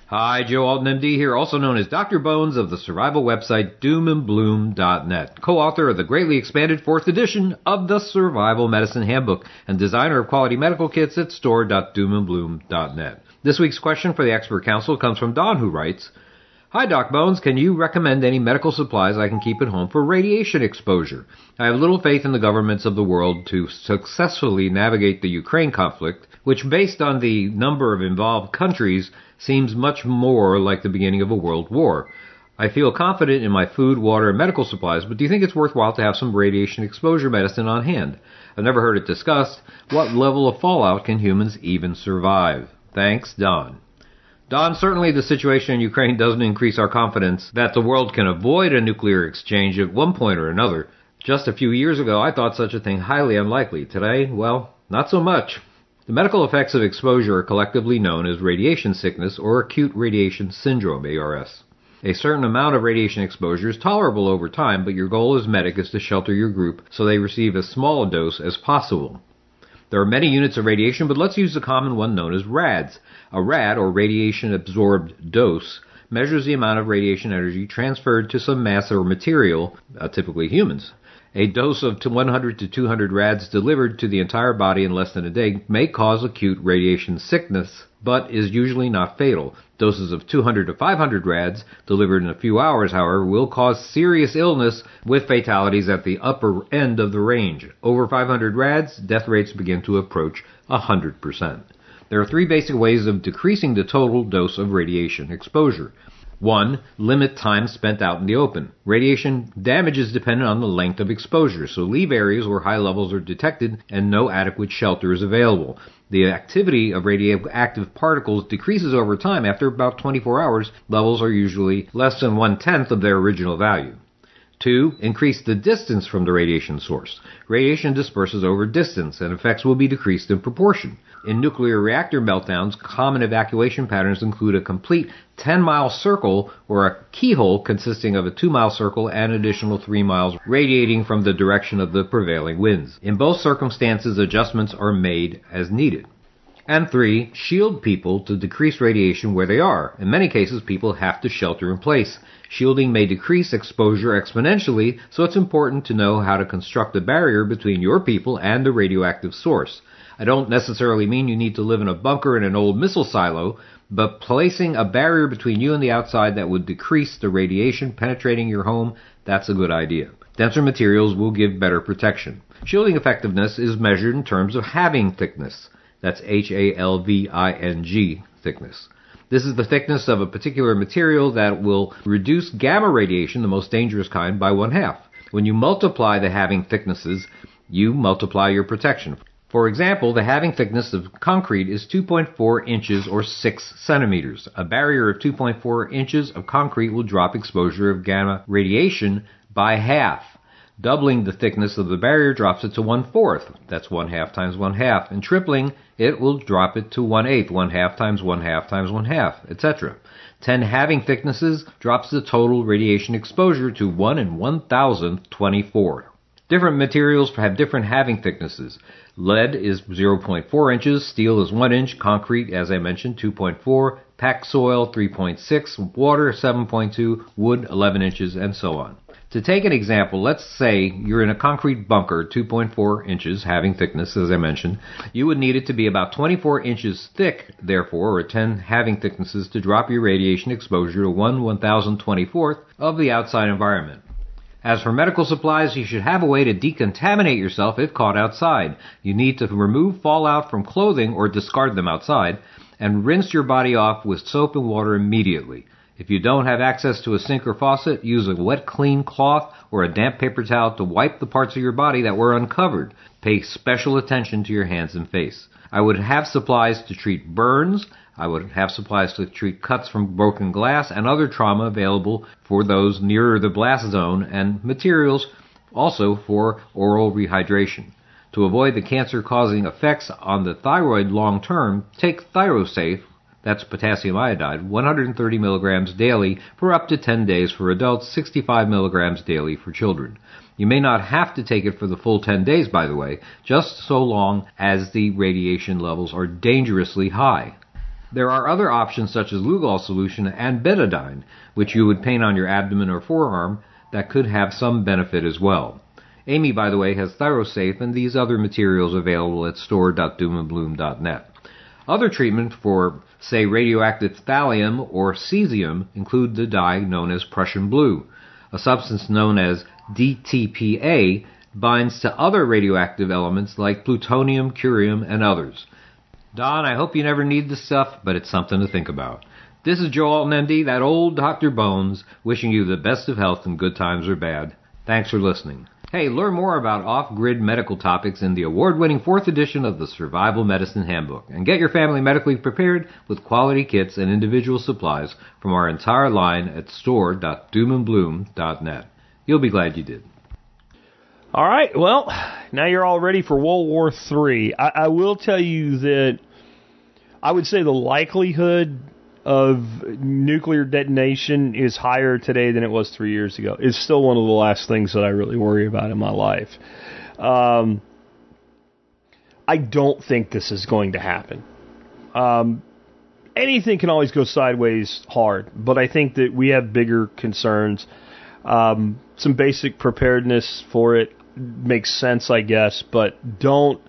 Hi, Joe Alton, MD here, also known as Dr. Bones of the survival website doomandbloom.net, co-author of the greatly expanded fourth edition of the Survival Medicine Handbook and designer of quality medical kits at store.doomandbloom.net. This week's question for the expert council comes from Don who writes, Hi, Doc Bones. Can you recommend any medical supplies I can keep at home for radiation exposure? I have little faith in the governments of the world to successfully navigate the Ukraine conflict, which, based on the number of involved countries, seems much more like the beginning of a world war. I feel confident in my food, water, and medical supplies, but do you think it's worthwhile to have some radiation exposure medicine on hand? I've never heard it discussed. What level of fallout can humans even survive? Thanks, Don. Don, certainly the situation in Ukraine doesn't increase our confidence that the world can avoid a nuclear exchange at one point or another. Just a few years ago, I thought such a thing highly unlikely. Today, well, not so much. The medical effects of exposure are collectively known as radiation sickness or acute radiation syndrome, ARS. A certain amount of radiation exposure is tolerable over time, but your goal as medic is to shelter your group so they receive as small a dose as possible. There are many units of radiation, but let's use the common one known as RADS. A RAD, or radiation absorbed dose, measures the amount of radiation energy transferred to some mass or material, uh, typically humans. A dose of 100 to 200 rads delivered to the entire body in less than a day may cause acute radiation sickness, but is usually not fatal. Doses of 200 to 500 rads delivered in a few hours, however, will cause serious illness with fatalities at the upper end of the range. Over 500 rads, death rates begin to approach 100%. There are three basic ways of decreasing the total dose of radiation exposure. 1. Limit time spent out in the open. Radiation damage is dependent on the length of exposure, so leave areas where high levels are detected and no adequate shelter is available. The activity of radioactive particles decreases over time. After about 24 hours, levels are usually less than one tenth of their original value. Two, increase the distance from the radiation source. Radiation disperses over distance and effects will be decreased in proportion. In nuclear reactor meltdowns, common evacuation patterns include a complete 10 mile circle or a keyhole consisting of a 2 mile circle and additional 3 miles radiating from the direction of the prevailing winds. In both circumstances, adjustments are made as needed. And three, shield people to decrease radiation where they are. In many cases, people have to shelter in place. Shielding may decrease exposure exponentially, so it's important to know how to construct a barrier between your people and the radioactive source. I don't necessarily mean you need to live in a bunker in an old missile silo, but placing a barrier between you and the outside that would decrease the radiation penetrating your home, that's a good idea. Denser materials will give better protection. Shielding effectiveness is measured in terms of halving thickness. That's H-A-L-V-I-N-G thickness. This is the thickness of a particular material that will reduce gamma radiation, the most dangerous kind, by one half. When you multiply the halving thicknesses, you multiply your protection. For example, the halving thickness of concrete is 2.4 inches or 6 centimeters. A barrier of 2.4 inches of concrete will drop exposure of gamma radiation by half. Doubling the thickness of the barrier drops it to one fourth. That's one half times one half. And tripling it will drop it to one eighth, one half times one half times one half, etc. 10 halving thicknesses drops the total radiation exposure to 1 in 1024. Different materials have different halving thicknesses. Lead is 0.4 inches, steel is 1 inch, concrete, as I mentioned, 2.4, packed soil 3.6, water 7.2, wood 11 inches, and so on. To take an example, let's say you're in a concrete bunker, 2.4 inches, having thickness, as I mentioned. You would need it to be about 24 inches thick, therefore, or 10 having thicknesses to drop your radiation exposure to 1 1024th of the outside environment. As for medical supplies, you should have a way to decontaminate yourself if caught outside. You need to remove fallout from clothing or discard them outside, and rinse your body off with soap and water immediately. If you don't have access to a sink or faucet, use a wet, clean cloth or a damp paper towel to wipe the parts of your body that were uncovered. Pay special attention to your hands and face. I would have supplies to treat burns. I would have supplies to treat cuts from broken glass and other trauma available for those nearer the blast zone and materials also for oral rehydration. To avoid the cancer causing effects on the thyroid long term, take Thyrosafe that's potassium iodide, 130 milligrams daily for up to 10 days for adults, 65 milligrams daily for children. You may not have to take it for the full 10 days, by the way, just so long as the radiation levels are dangerously high. There are other options such as Lugol solution and betadine, which you would paint on your abdomen or forearm, that could have some benefit as well. Amy, by the way, has Thyrosafe and these other materials available at store.doomandbloom.net. Other treatment for, say, radioactive thallium or cesium include the dye known as Prussian blue. A substance known as DTPA binds to other radioactive elements like plutonium, curium, and others. Don, I hope you never need this stuff, but it's something to think about. This is Joe Alton, MD, that old Dr. Bones, wishing you the best of health in good times or bad. Thanks for listening. Hey, learn more about off-grid medical topics in the award-winning fourth edition of the Survival Medicine Handbook and get your family medically prepared with quality kits and individual supplies from our entire line at store.doomandbloom.net. You'll be glad you did. All right. Well, now you're all ready for World War III. I, I will tell you that I would say the likelihood of nuclear detonation is higher today than it was three years ago. It's still one of the last things that I really worry about in my life. Um, I don't think this is going to happen. Um, anything can always go sideways hard, but I think that we have bigger concerns. Um, some basic preparedness for it makes sense, I guess, but don't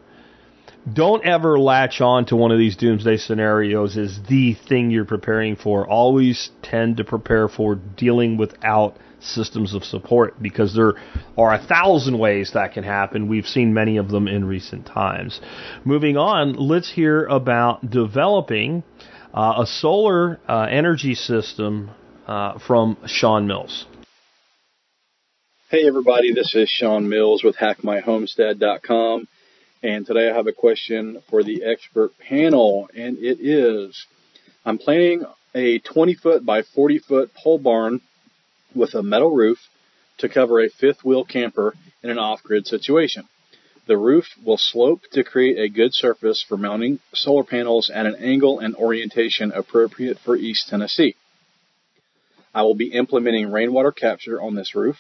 don't ever latch on to one of these doomsday scenarios as the thing you're preparing for. Always tend to prepare for dealing without systems of support because there are a thousand ways that can happen. We've seen many of them in recent times. Moving on, let's hear about developing uh, a solar uh, energy system uh, from Shawn Mills. Hey everybody, this is Shawn Mills with HackMyHomestead.com. And today I have a question for the expert panel, and it is I'm planning a 20 foot by 40 foot pole barn with a metal roof to cover a fifth wheel camper in an off grid situation. The roof will slope to create a good surface for mounting solar panels at an angle and orientation appropriate for East Tennessee. I will be implementing rainwater capture on this roof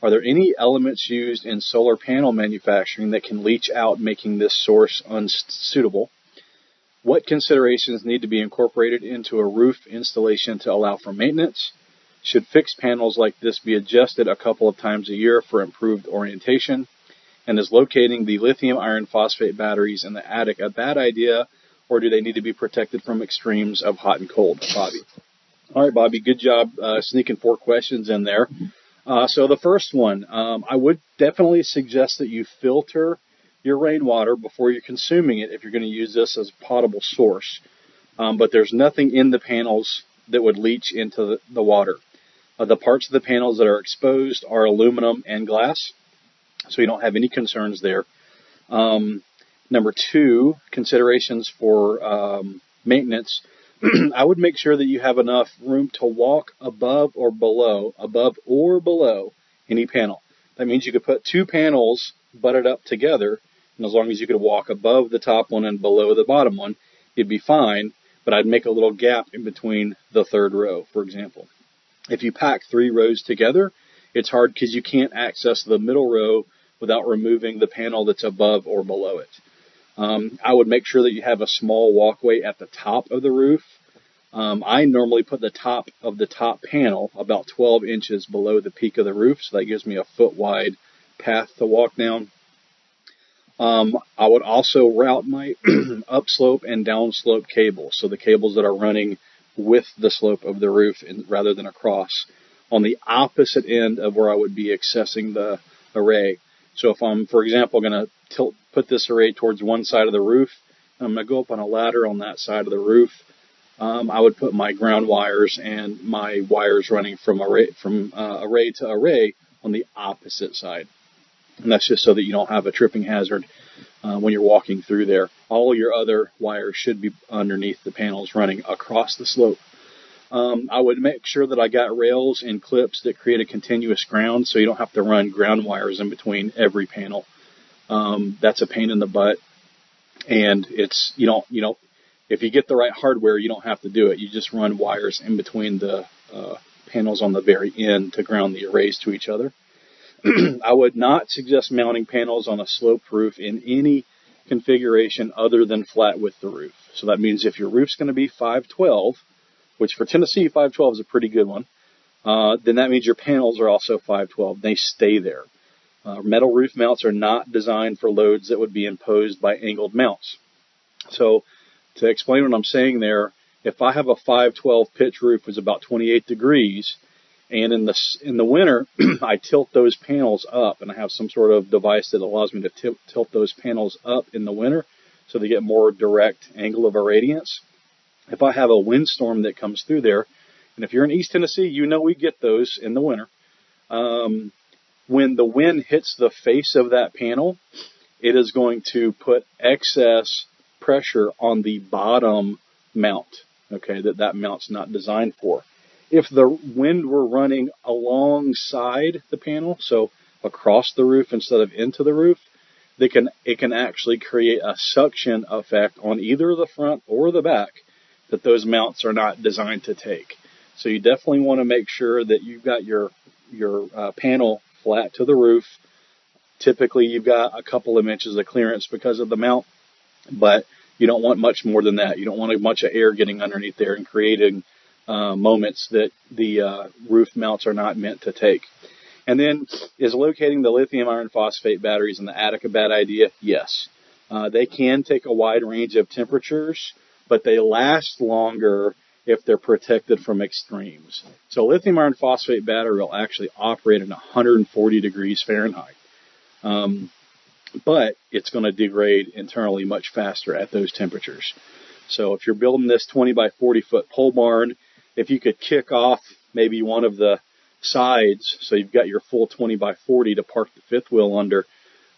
are there any elements used in solar panel manufacturing that can leach out, making this source unsuitable? What considerations need to be incorporated into a roof installation to allow for maintenance? Should fixed panels like this be adjusted a couple of times a year for improved orientation? And is locating the lithium iron phosphate batteries in the attic a bad idea, or do they need to be protected from extremes of hot and cold? Bobby. All right, Bobby, good job uh, sneaking four questions in there. Uh, so the first one, um, I would definitely suggest that you filter your rainwater before you're consuming it if you're going to use this as a potable source. Um, but there's nothing in the panels that would leach into the, the water. Uh, the parts of the panels that are exposed are aluminum and glass, so you don't have any concerns there. Um, number two, considerations for um, maintenance. I would make sure that you have enough room to walk above or below, above or below any panel. That means you could put two panels butted up together, and as long as you could walk above the top one and below the bottom one, you'd be fine. But I'd make a little gap in between the third row, for example. If you pack three rows together, it's hard because you can't access the middle row without removing the panel that's above or below it. Um, I would make sure that you have a small walkway at the top of the roof. Um, I normally put the top of the top panel about 12 inches below the peak of the roof, so that gives me a foot wide path to walk down. Um, I would also route my upslope and downslope cables, so the cables that are running with the slope of the roof in, rather than across, on the opposite end of where I would be accessing the array. So if I'm, for example, going to tilt, put this array towards one side of the roof, I'm going to go up on a ladder on that side of the roof. Um, I would put my ground wires and my wires running from array from uh, array to array on the opposite side. And that's just so that you don't have a tripping hazard uh, when you're walking through there. All your other wires should be underneath the panels running across the slope. Um, I would make sure that I got rails and clips that create a continuous ground so you don't have to run ground wires in between every panel. Um, that's a pain in the butt. And it's, you don't, you know, if you get the right hardware, you don't have to do it. You just run wires in between the uh, panels on the very end to ground the arrays to each other. I would not suggest mounting panels on a sloped roof in any configuration other than flat with the roof. So that means if your roof's going to be 512, which for Tennessee 512 is a pretty good one, uh, then that means your panels are also 512. They stay there. Uh, metal roof mounts are not designed for loads that would be imposed by angled mounts. So to explain what I'm saying there, if I have a 512 pitch roof is about 28 degrees, and in the in the winter I tilt those panels up, and I have some sort of device that allows me to tilt those panels up in the winter, so they get more direct angle of irradiance. If I have a windstorm that comes through there, and if you're in East Tennessee, you know we get those in the winter. Um, when the wind hits the face of that panel, it is going to put excess pressure on the bottom mount. Okay, that that mount's not designed for. If the wind were running alongside the panel, so across the roof instead of into the roof, they can it can actually create a suction effect on either the front or the back that those mounts are not designed to take. So you definitely want to make sure that you've got your your uh, panel flat to the roof. Typically, you've got a couple of inches of clearance because of the mount, but you don't want much more than that. You don't want a bunch of air getting underneath there and creating uh, moments that the uh, roof mounts are not meant to take. And then, is locating the lithium iron phosphate batteries in the attic a bad idea? Yes. Uh, they can take a wide range of temperatures, but they last longer if they're protected from extremes. So lithium iron phosphate battery will actually operate at 140 degrees Fahrenheit. Um, but it's going to degrade internally much faster at those temperatures. So if you're building this 20 by 40 foot pole barn, if you could kick off maybe one of the sides, so you've got your full 20 by 40 to park the fifth wheel under,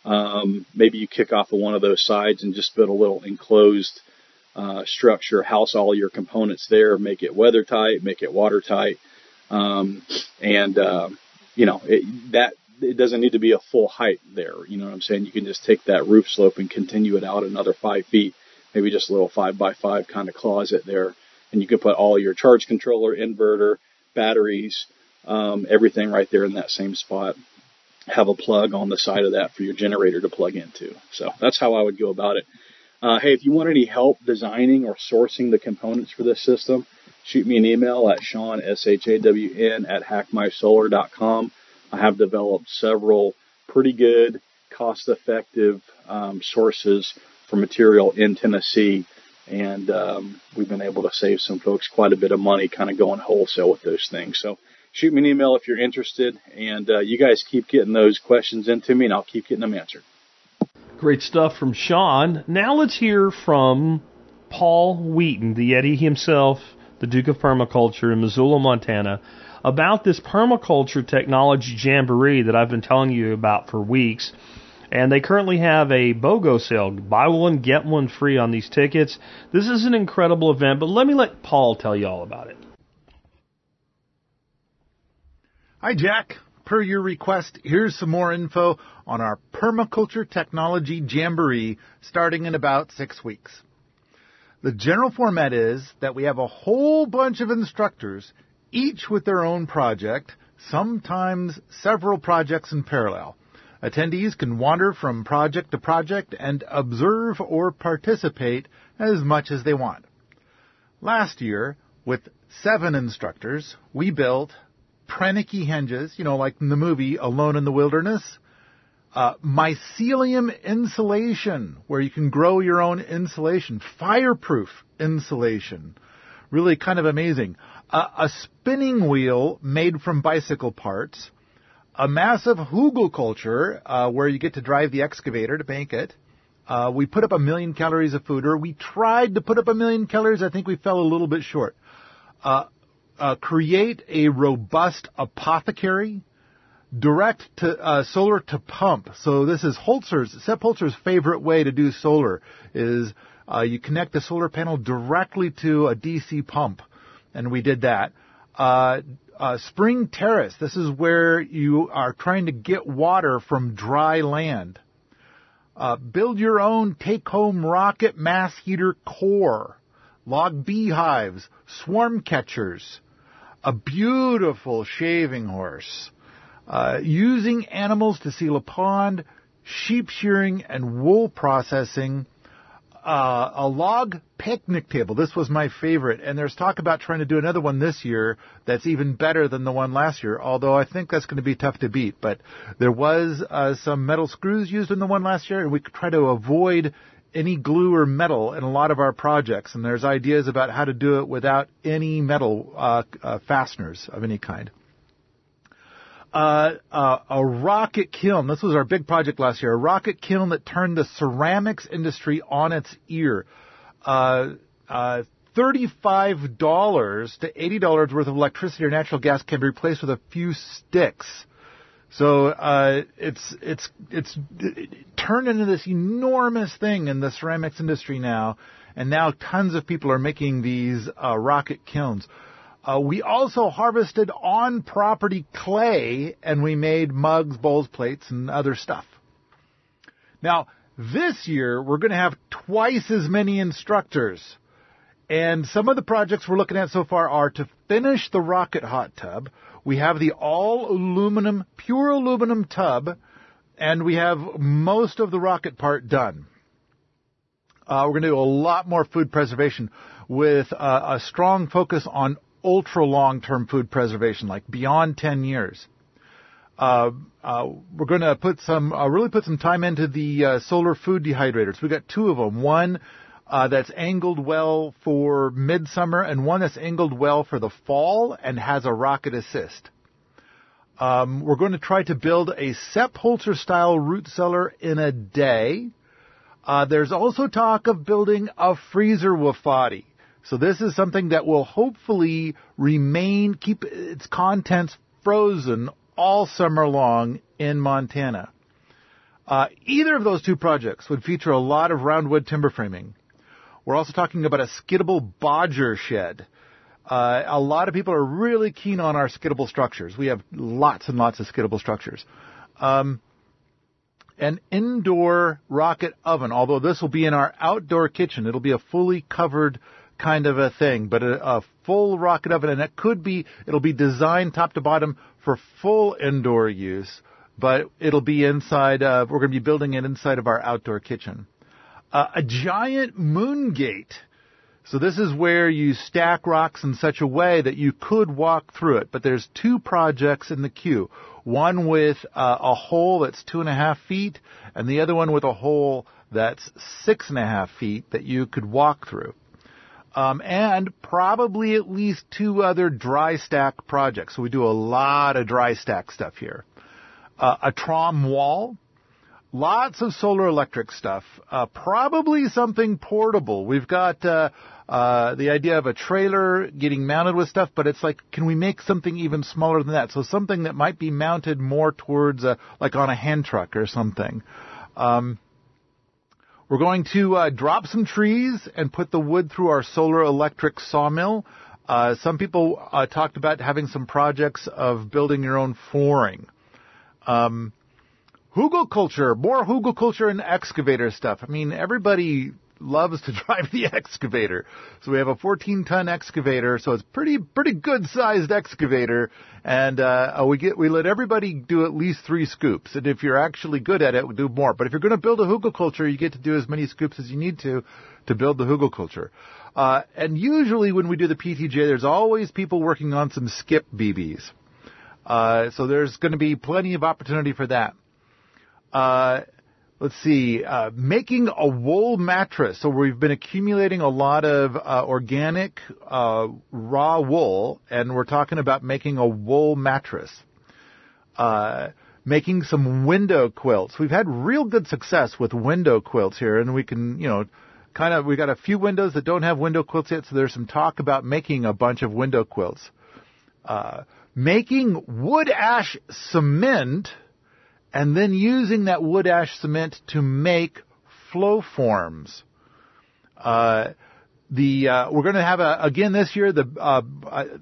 um, maybe you kick off of one of those sides and just build a little enclosed uh, structure, house all your components there, make it weather tight, make it watertight, um, and uh, you know it, that it doesn't need to be a full height there. You know what I'm saying? You can just take that roof slope and continue it out another five feet, maybe just a little five by five kind of closet there, and you can put all your charge controller, inverter, batteries, um, everything right there in that same spot. Have a plug on the side of that for your generator to plug into. So that's how I would go about it. Uh, hey, if you want any help designing or sourcing the components for this system, shoot me an email at Shawn, S-H-A-W-N, at hackmysolar.com. I have developed several pretty good, cost-effective um, sources for material in Tennessee, and um, we've been able to save some folks quite a bit of money kind of going wholesale with those things. So shoot me an email if you're interested, and uh, you guys keep getting those questions into me, and I'll keep getting them answered. Great stuff from Shawn. Now let's hear from Paul Wheaton, the Yeti himself, the Duke of Permaculture in Missoula, Montana, about this permaculture technology jamboree that I've been telling you about for weeks. And they currently have a BOGO sale. Buy one, get one free on these tickets. This is an incredible event, but let me let Paul tell you all about it. Hi, Jack per your request, here's some more info on our Permaculture Technology Jamboree starting in about six weeks. The general format is that we have a whole bunch of instructors, each with their own project, sometimes several projects in parallel. Attendees can wander from project to project and observe or participate as much as they want. Last year, with seven instructors, we built Proenneke hinges, you know, like in the movie Alone in the Wilderness, uh, mycelium insulation, where you can grow your own insulation, fireproof insulation. Really kind of amazing. Uh, a spinning wheel made from bicycle parts, a massive hugelkultur, uh, where you get to drive the excavator to bank it. Uh, we put up a million calories of food, or we tried to put up a million calories. I think we fell a little bit short. Uh, uh, create a robust apothecary, direct to uh, solar to pump. So this is Holzer's, Sepp Holzer's favorite way to do solar is uh, you connect the solar panel directly to a DC pump, and we did that. Uh, uh, spring terrace. This is where you are trying to get water from dry land. Uh, build your own take-home rocket mass heater core. Log beehives, swarm catchers, a beautiful shaving horse, uh, using animals to seal a pond, sheep shearing and wool processing, uh, a log picnic table. This was my favorite, and there's talk about trying to do another one this year that's even better than the one last year. Although I think that's going to be tough to beat. But there was uh, some metal screws used in the one last year, and we could try to avoid any glue or metal in a lot of our projects. And there's ideas about how to do it without any metal uh, uh, fasteners of any kind. Uh, uh, a rocket kiln. This was our big project last year. A rocket kiln that turned the ceramics industry on its ear. Uh, uh, $35 to $80 worth of electricity or natural gas can be replaced with a few sticks. So uh, it's it's it's turned into this enormous thing in the ceramics industry now, and now tons of people are making these uh, rocket kilns. Uh, we also harvested on property clay and we made mugs, bowls, plates, and other stuff. Now, this year we're going to have twice as many instructors. And some of the projects we're looking at so far are to finish the rocket hot tub. We have the all aluminum, pure aluminum tub, and we have most of the rocket part done. Uh, we're going to do a lot more food preservation with uh, a strong focus on ultra long term food preservation, like beyond 10 years. Uh, uh, we're going to put some, uh, really put some time into the uh, solar food dehydrators. We've got two of them. One uh, that's angled well for midsummer, and one that's angled well for the fall and has a rocket assist. Um, we're going to try to build a Sepp Holzer style root cellar in a day. Uh, there's also talk of building a freezer wofati. So this is something that will hopefully remain, keep its contents frozen all summer long in Montana. Uh, either of those two projects would feature a lot of roundwood timber framing. We're also talking about a skiddable bodger shed. Uh, a lot of people are really keen on our skiddable structures. We have lots and lots of skiddable structures. Um, an indoor rocket oven, although this will be in our outdoor kitchen. It'll be a fully covered kind of a thing, but a, a full rocket oven, and it could be, it'll be designed top to bottom for full indoor use, but it'll be inside, of, we're going to be building it inside of our outdoor kitchen. Uh, a giant moon gate. So this is where you stack rocks in such a way that you could walk through it. But there's two projects in the queue. One with uh, a hole that's two and a half feet, and the other one with a hole that's six and a half feet that you could walk through. Um, and probably at least two other dry stack projects. So we do a lot of dry stack stuff here. Uh, a Trombe wall, lots of solar electric stuff. Uh, probably something portable. We've got uh, uh, the idea of a trailer getting mounted with stuff, but it's like, can we make something even smaller than that? So something that might be mounted more towards, a, like on a hand truck or something. Um, we're going to uh, drop some trees and put the wood through our solar electric sawmill. Uh, some people uh, talked about having some projects of building your own flooring. Um, hugelkultur, more hugelkultur and excavator stuff. I mean, everybody loves to drive the excavator. So we have a 14 ton excavator, so it's pretty pretty good sized excavator, and uh, we get we let everybody do at least three scoops, and if you're actually good at it, we'll do more. But if you're going to build a hugelkultur, you get to do as many scoops as you need to to build the hugelkultur. Uh, and usually when we do the PTJ, there's always people working on some skip BBs. Uh, so there's going to be plenty of opportunity for that. Uh, let's see, uh, making a wool mattress. So we've been accumulating a lot of uh, organic uh, raw wool, and we're talking about making a wool mattress. Uh, making some window quilts. We've had real good success with window quilts here, and we can, you know, kind of, we got a few windows that don't have window quilts yet, so there's some talk about making a bunch of window quilts. Uh, making wood ash cement and then using that wood ash cement to make flow forms. Uh, the uh, we're going to have a again this year. The uh,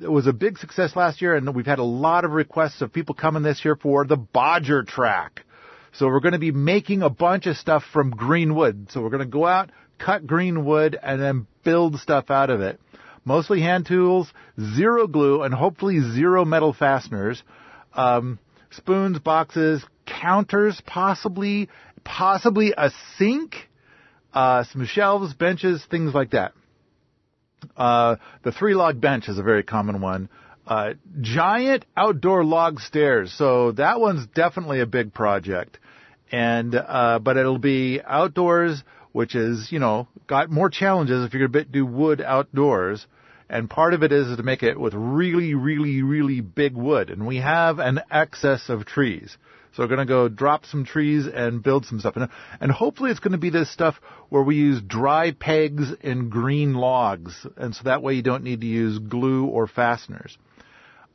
it was a big success last year, and we've had a lot of requests of people coming this year for the Bodger track. So we're going to be making a bunch of stuff from green wood. So we're going to go out, cut green wood, and then build stuff out of it. Mostly hand tools, zero glue, and hopefully zero metal fasteners. Um, spoons, boxes, counters, possibly, possibly a sink, uh, some shelves, benches, things like that. Uh, the three log bench is a very common one. Uh, giant outdoor log stairs. So that one's definitely a big project. And, uh, but it'll be outdoors, which is, you know, got more challenges if you're going to do wood outdoors. And part of it is to make it with really, really, really big wood. And we have an excess of trees. So we're going to go drop some trees and build some stuff. And, and hopefully it's going to be this stuff where we use dry pegs and green logs. And so that way you don't need to use glue or fasteners.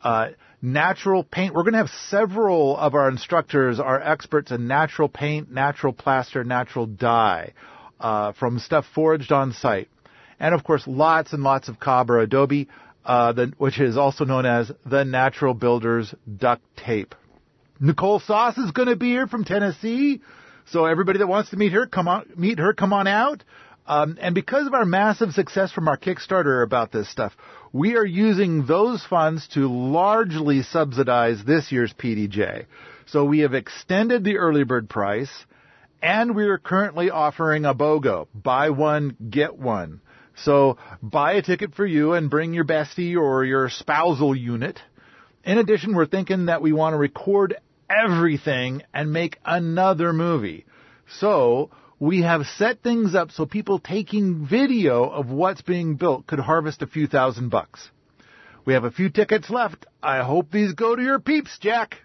Uh, natural paint. We're going to have several of our instructors are experts in natural paint, natural plaster, natural dye, uh, from stuff foraged on site. And of course, lots and lots of Cobra Adobe, uh, the, which is also known as the Natural Builders Duct Tape. Nicole Sauce is going to be here from Tennessee. So everybody that wants to meet her, come on, meet her, come on out. Um, and because of our massive success from our Kickstarter about this stuff, we are using those funds to largely subsidize this year's PTJ. So we have extended the early bird price, and we are currently offering a BOGO, buy one, get one. So buy a ticket for you and bring your bestie or your spousal unit. In addition, we're thinking that we want to record everything and make another movie. So we have set things up so people taking video of what's being built could harvest a few thousand bucks. We have a few tickets left. I hope these go to your peeps, Jack.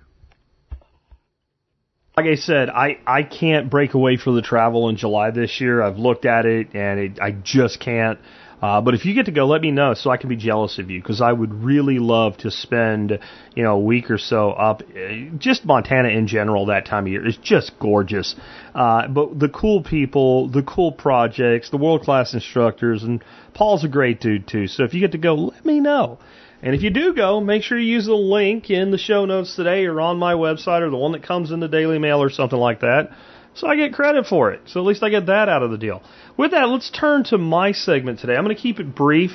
Like I said, I, I can't break away from the travel in July this year. I've looked at it and it, I just can't. Uh, but if you get to go, let me know so I can be jealous of you because I would really love to spend, you know, a week or so up. uh, Just Montana in general that time of year is just gorgeous. Uh, but the cool people, the cool projects, the world class instructors, and Paul's a great dude too. So if you get to go, let me know. And if you do go, make sure you use the link in the show notes today or on my website or the one that comes in the Daily Mail or something like that. So I get credit for it. So at least I get that out of the deal. With that, let's turn to my segment today. I'm going to keep it brief.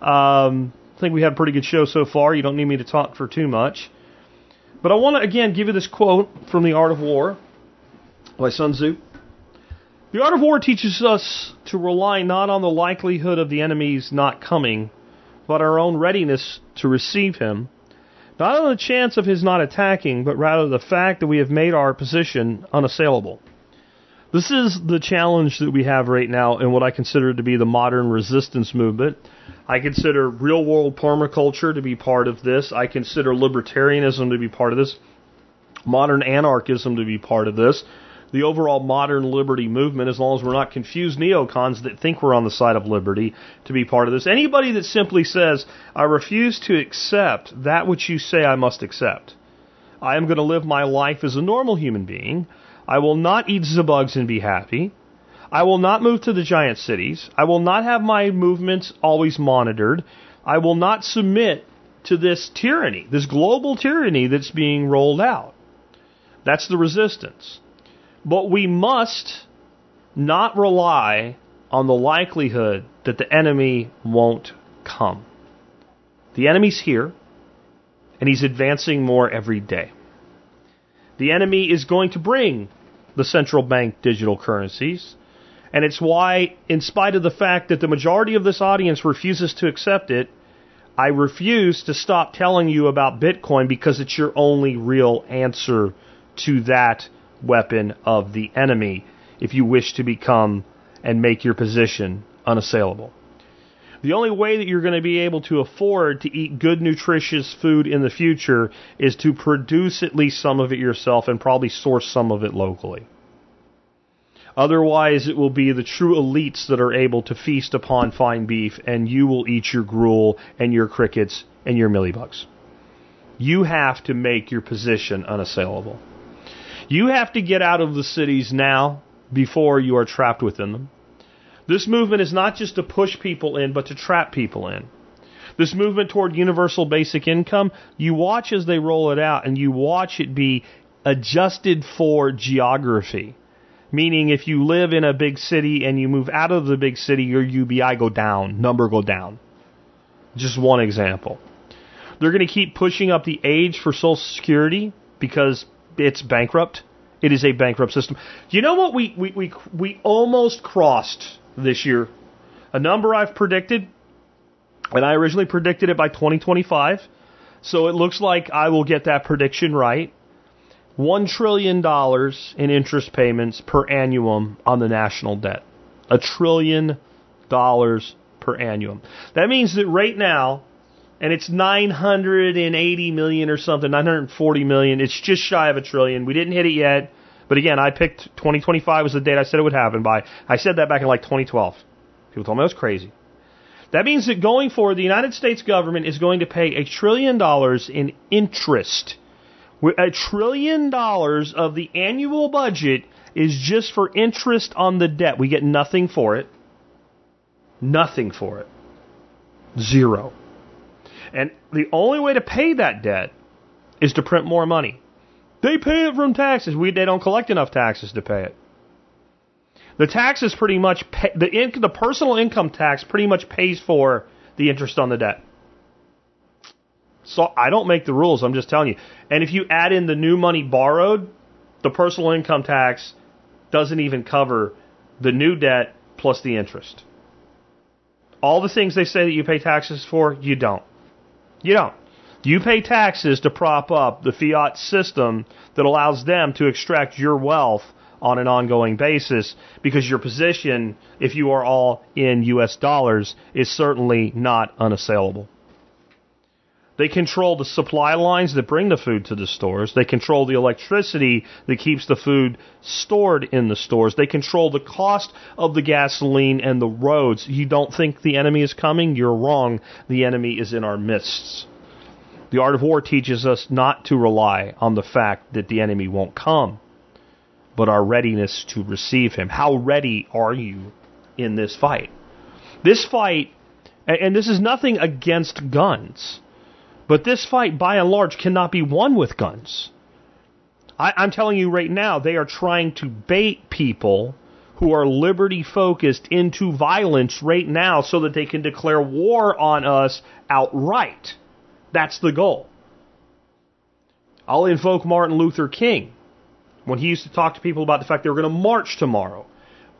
Um, I think we had a pretty good show so far. You don't need me to talk for too much. But I want to again give you this quote from The Art of War by Sun Tzu. The art of war teaches us to rely not on the likelihood of the enemy's not coming, but our own readiness to receive him. Not on the chance of his not attacking, but rather the fact that we have made our position unassailable. This is the challenge that we have right now in what I consider to be the modern resistance movement. I consider real world permaculture to be part of this. I consider libertarianism to be part of this. Modern anarchism to be part of this. The overall modern liberty movement, as long as we're not confused neocons that think we're on the side of liberty, to be part of this. Anybody that simply says, I refuse to accept that which you say I must accept. I am going to live my life as a normal human being. I will not eat bugs and be happy. I will not move to the giant cities. I will not have my movements always monitored. I will not submit to this tyranny, this global tyranny that's being rolled out. That's the resistance. But we must not rely on the likelihood that the enemy won't come. The enemy's here, and he's advancing more every day. The enemy is going to bring the central bank digital currencies, and it's why, in spite of the fact that the majority of this audience refuses to accept it, I refuse to stop telling you about Bitcoin because it's your only real answer to that weapon of the enemy if you wish to become and make your position unassailable. The only way that you're going to be able to afford to eat good, nutritious food in the future is to produce at least some of it yourself and probably source some of it locally. Otherwise, it will be the true elites that are able to feast upon fine beef, and you will eat your gruel and your crickets and your millibugs. You have to make your position unassailable. You have to get out of the cities now before you are trapped within them. This movement is not just to push people in, but to trap people in. This movement toward universal basic income, you watch as they roll it out and you watch it be adjusted for geography. Meaning, if you live in a big city and you move out of the big city, your UBI go down, number go down. Just one example. They're going to keep pushing up the age for Social Security because it's bankrupt. It is a bankrupt system. You know what we, we, we, we almost crossed this year? A number I've predicted, and I originally predicted it by 2025. So it looks like I will get that prediction right. $1 trillion in interest payments per annum on the national debt. A trillion dollars per annum. That means that right now, and it's 980 million or something, 940 million. It's just shy of a trillion. We didn't hit it yet, but again, I picked 2025 was the date I said it would happen by. I said that back in like 2012. People told me I was crazy. That means that going forward, the United States government is going to pay a trillion dollars in interest. A trillion dollars of the annual budget is just for interest on the debt. We get nothing for it. Nothing for it. Zero. And the only way to pay that debt is to print more money. They pay it from taxes. We they don't collect enough taxes to pay it. The taxes pretty much pay, the in, the personal income tax pretty much pays for the interest on the debt. So I don't make the rules. I'm just telling you. And if you add in the new money borrowed, the personal income tax doesn't even cover the new debt plus the interest. All the things they say that you pay taxes for, you don't. You don't. You pay taxes to prop up the fiat system that allows them to extract your wealth on an ongoing basis because your position, if you are all in US dollars, is certainly not unassailable. They control the supply lines that bring the food to the stores. They control the electricity that keeps the food stored in the stores. They control the cost of the gasoline and the roads. You don't think the enemy is coming? You're wrong. The enemy is in our midst. The art of war teaches us not to rely on the fact that the enemy won't come, but our readiness to receive him. How ready are you in this fight? This fight, and this is nothing against guns, but this fight, by and large, cannot be won with guns. I, I'm telling you right now, they are trying to bait people who are liberty focused into violence right now so that they can declare war on us outright. That's the goal. I'll invoke Martin Luther King when he used to talk to people about the fact they were going to march tomorrow.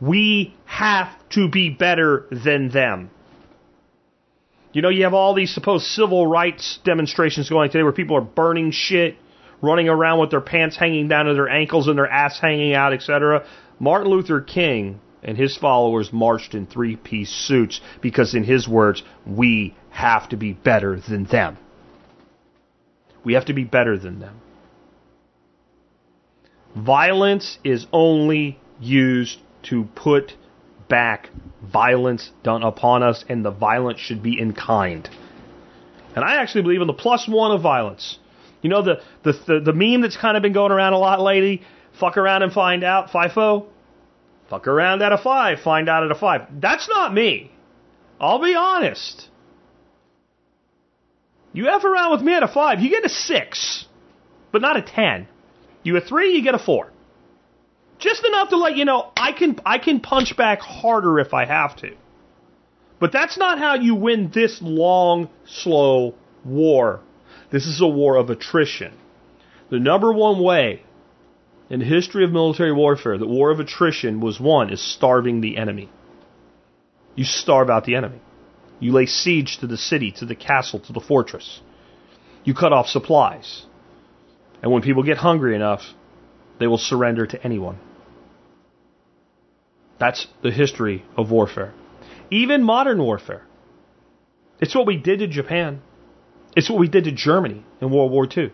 We have to be better than them. You know, you have all these supposed civil rights demonstrations going today where people are burning shit, running around with their pants hanging down to their ankles and their ass hanging out, etc. Martin Luther King and his followers marched in three piece suits because, in his words, we have to be better than them. We have to be better than them. Violence is only used to put back violence done upon us, and the violence should be in kind. And I actually believe in the plus one of violence. You know the the the, the meme that's kind of been going around a lot lately. Fuck around and find out. FIFO. Fuck around at a five, find out at a five. That's not me. I'll be honest. You F around with me at a five, you get a six, but not a ten. You a three, you get a four. Just enough to let you know I can I can punch back harder if I have to. But that's not how you win this long, slow war. This is a war of attrition. The number one way in the history of military warfare, the war of attrition was won is starving the enemy. You starve out the enemy. You lay siege to the city, to the castle, to the fortress. You cut off supplies. And when people get hungry enough, they will surrender to anyone. That's the history of warfare. Even modern warfare. It's what we did to Japan. It's what we did to Germany in World War II.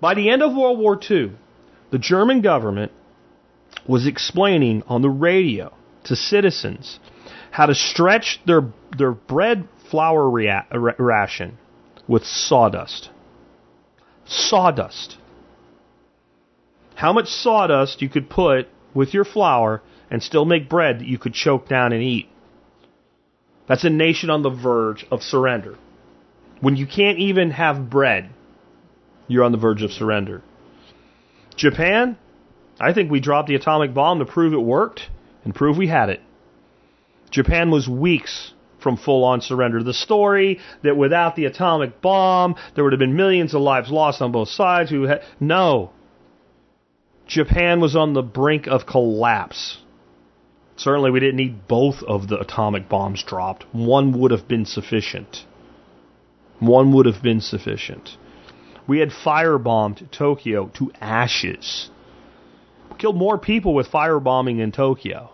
By the end of World War II, the German government was explaining on the radio to citizens how to stretch their their bread flour rea- ration with sawdust. Sawdust. How much sawdust you could put with your flour and still make bread that you could choke down and eat. That's a nation on the verge of surrender. When you can't even have bread, you're on the verge of surrender. Japan, I think we dropped the atomic bomb to prove it worked and prove we had it. Japan was weeks from full on surrender. The story that without the atomic bomb, there would have been millions of lives lost on both sides. Who had, no. Japan was on the brink of collapse. Certainly, we didn't need both of the atomic bombs dropped. One would have been sufficient. One would have been sufficient. We had firebombed Tokyo to ashes. We killed more people with firebombing in Tokyo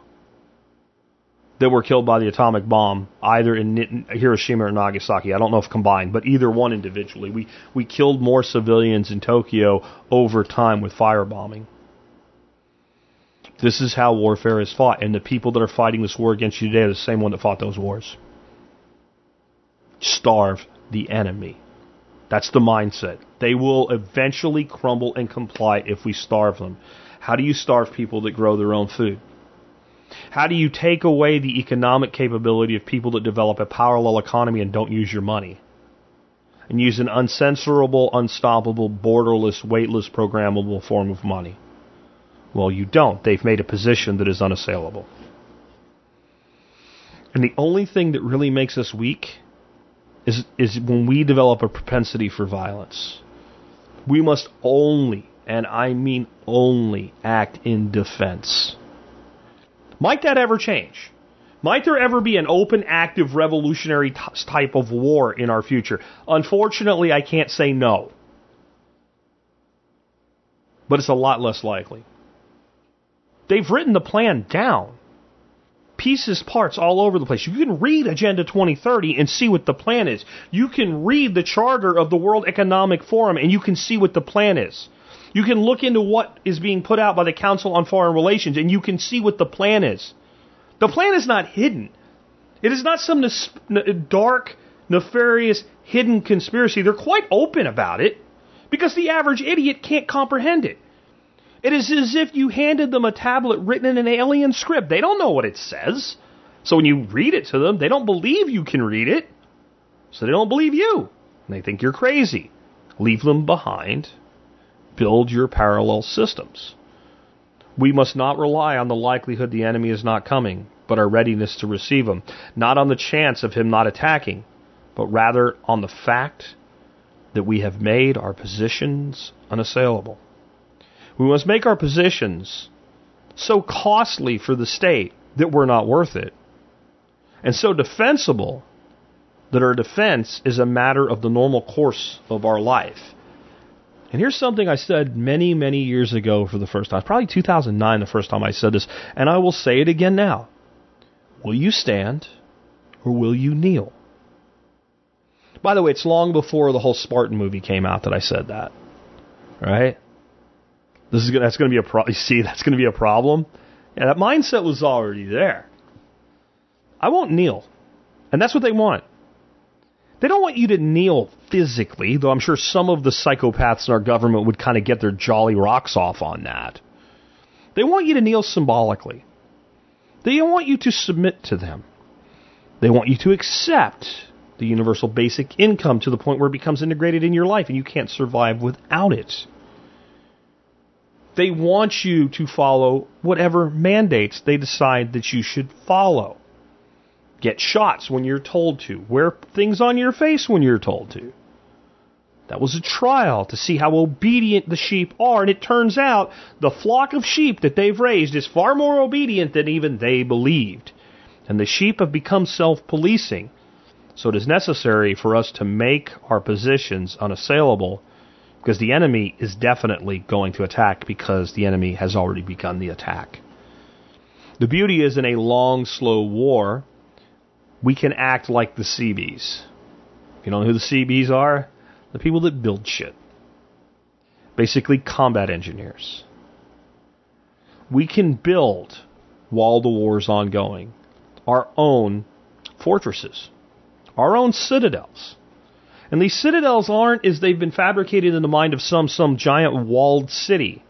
that were killed by the atomic bomb, either in Hiroshima or Nagasaki. I don't know if combined, but either one individually. We we killed more civilians in Tokyo over time with firebombing. This is how warfare is fought, and the people that are fighting this war against you today are the same one that fought those wars. Starve the enemy. That's the mindset. They will eventually crumble and comply if we starve them. How do you starve people that grow their own food? How do you take away the economic capability of people that develop a parallel economy and don't use your money? And use an uncensorable, unstoppable, borderless, weightless, programmable form of money? Well, you don't. They've made a position that is unassailable. And the only thing that really makes us weak is, is when we develop a propensity for violence. We must only, and I mean only, act in defense. Might that ever change? Might there ever be an open, active, revolutionary t- type of war in our future? Unfortunately, I can't say no. But it's a lot less likely. They've written the plan down. Pieces, parts all over the place. You can read Agenda 2030 and see what the plan is. You can read the charter of the World Economic Forum and you can see what the plan is. You can look into what is being put out by the Council on Foreign Relations and you can see what the plan is. The plan is not hidden. It is not some dark, nefarious, hidden conspiracy. They're quite open about it because the average idiot can't comprehend it. It is as if you handed them a tablet written in an alien script. They don't know what it says. So when you read it to them, they don't believe you can read it. So they don't believe you. And they think you're crazy. Leave them behind. Build your parallel systems. We must not rely on the likelihood the enemy is not coming, but our readiness to receive him. Not on the chance of him not attacking, but rather on the fact that we have made our positions unassailable. We must make our positions so costly for the state that we're not worth it, and so defensible that our defense is a matter of the normal course of our life. And here's something I said many, many years ago for the first time. Probably 2009, the first time I said this, and I will say it again now. Will you stand or will you kneel? By the way, it's long before the whole Spartan movie came out that I said that. Right? This is that's going to be a problem. See, that's going to be a problem. Yeah, that mindset was already there. I won't kneel, and that's what they want. They don't want you to kneel physically, though I'm sure some of the psychopaths in our government would kind of get their jolly rocks off on that. They want you to kneel symbolically. They want you to submit to them. They want you to accept the universal basic income to the point where it becomes integrated in your life and you can't survive without it. They want you to follow whatever mandates they decide that you should follow. Get shots when you're told to. Wear things on your face when you're told to. That was a trial to see how obedient the sheep are, and it turns out the flock of sheep that they've raised is far more obedient than even they believed. And the sheep have become self policing. So it is necessary for us to make our positions unassailable because the enemy is definitely going to attack because the enemy has already begun the attack. The beauty is in a long, slow war, we can act like the Seabees. You don't know who the Seabees are? The people that build shit. Basically, combat engineers. We can build, while the war is ongoing, our own fortresses, our own citadels. And these citadels aren't as they've been fabricated in the mind of some some giant walled city.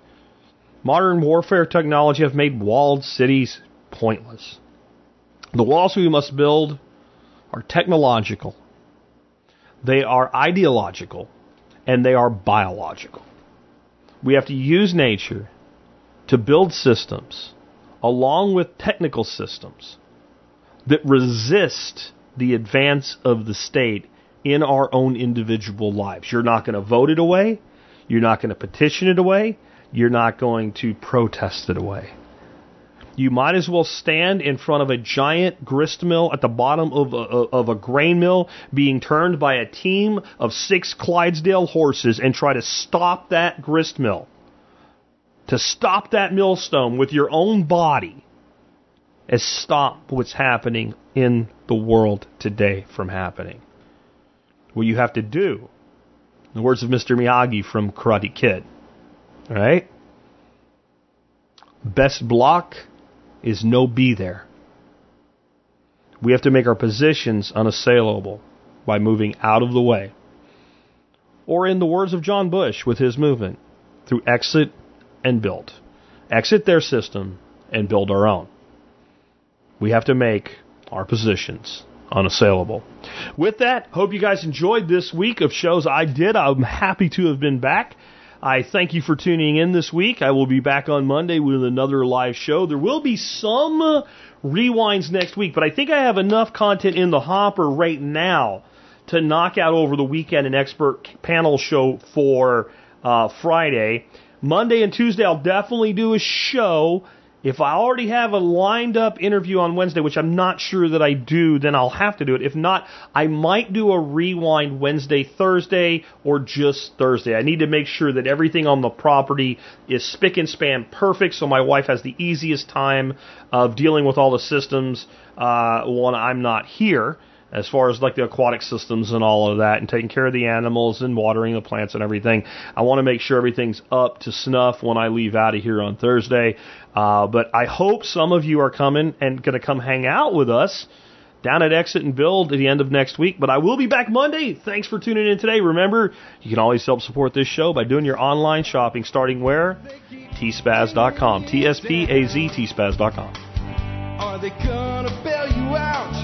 Modern warfare technology have made walled cities pointless. The walls we must build are technological, they are ideological, and they are biological. We have to use nature to build systems along with technical systems that resist the advance of the state in our own individual lives. You're not going to vote it away. You're not going to petition it away. You're not going to protest it away. You might as well stand in front of a giant grist mill at the bottom of a, of a grain mill being turned by a team of six Clydesdale horses and try to stop that grist mill. To stop that millstone with your own body as stop what's happening in the world today from happening. What you have to do, in the words of Mr. Miyagi from Karate Kid, right? Best block is no be there. We have to make our positions unassailable by moving out of the way. Or, in the words of John Bush with his movement, through exit and build. Exit their system and build our own. We have to make our positions unassailable. With that, hope you guys enjoyed this week of shows I did. I'm happy to have been back. I thank you for tuning in this week. I will be back on Monday with another live show. There will be some rewinds next week, but I think I have enough content in the hopper right now to knock out over the weekend an expert panel show for uh, Friday. Monday and Tuesday, I'll definitely do a show if I already have a lined up interview on Wednesday, which I'm not sure that I do, then I'll have to do it. If not, I might do a rewind Wednesday, Thursday, or just Thursday. I need to make sure that everything on the property is spick and span perfect so my wife has the easiest time of dealing with all the systems uh, when I'm not here as far as like the aquatic systems and all of that and taking care of the animals and watering the plants and everything. I want to make sure everything's up to snuff when I leave out of here on Thursday. Uh, but I hope some of you are coming and going to come hang out with us down at Exit and Build at the end of next week. But I will be back Monday. Thanks for tuning in today. Remember, you can always help support this show by doing your online shopping starting where? tspaz.com. T-S-P-A-Z, tspaz.com. Are they gonna bail you out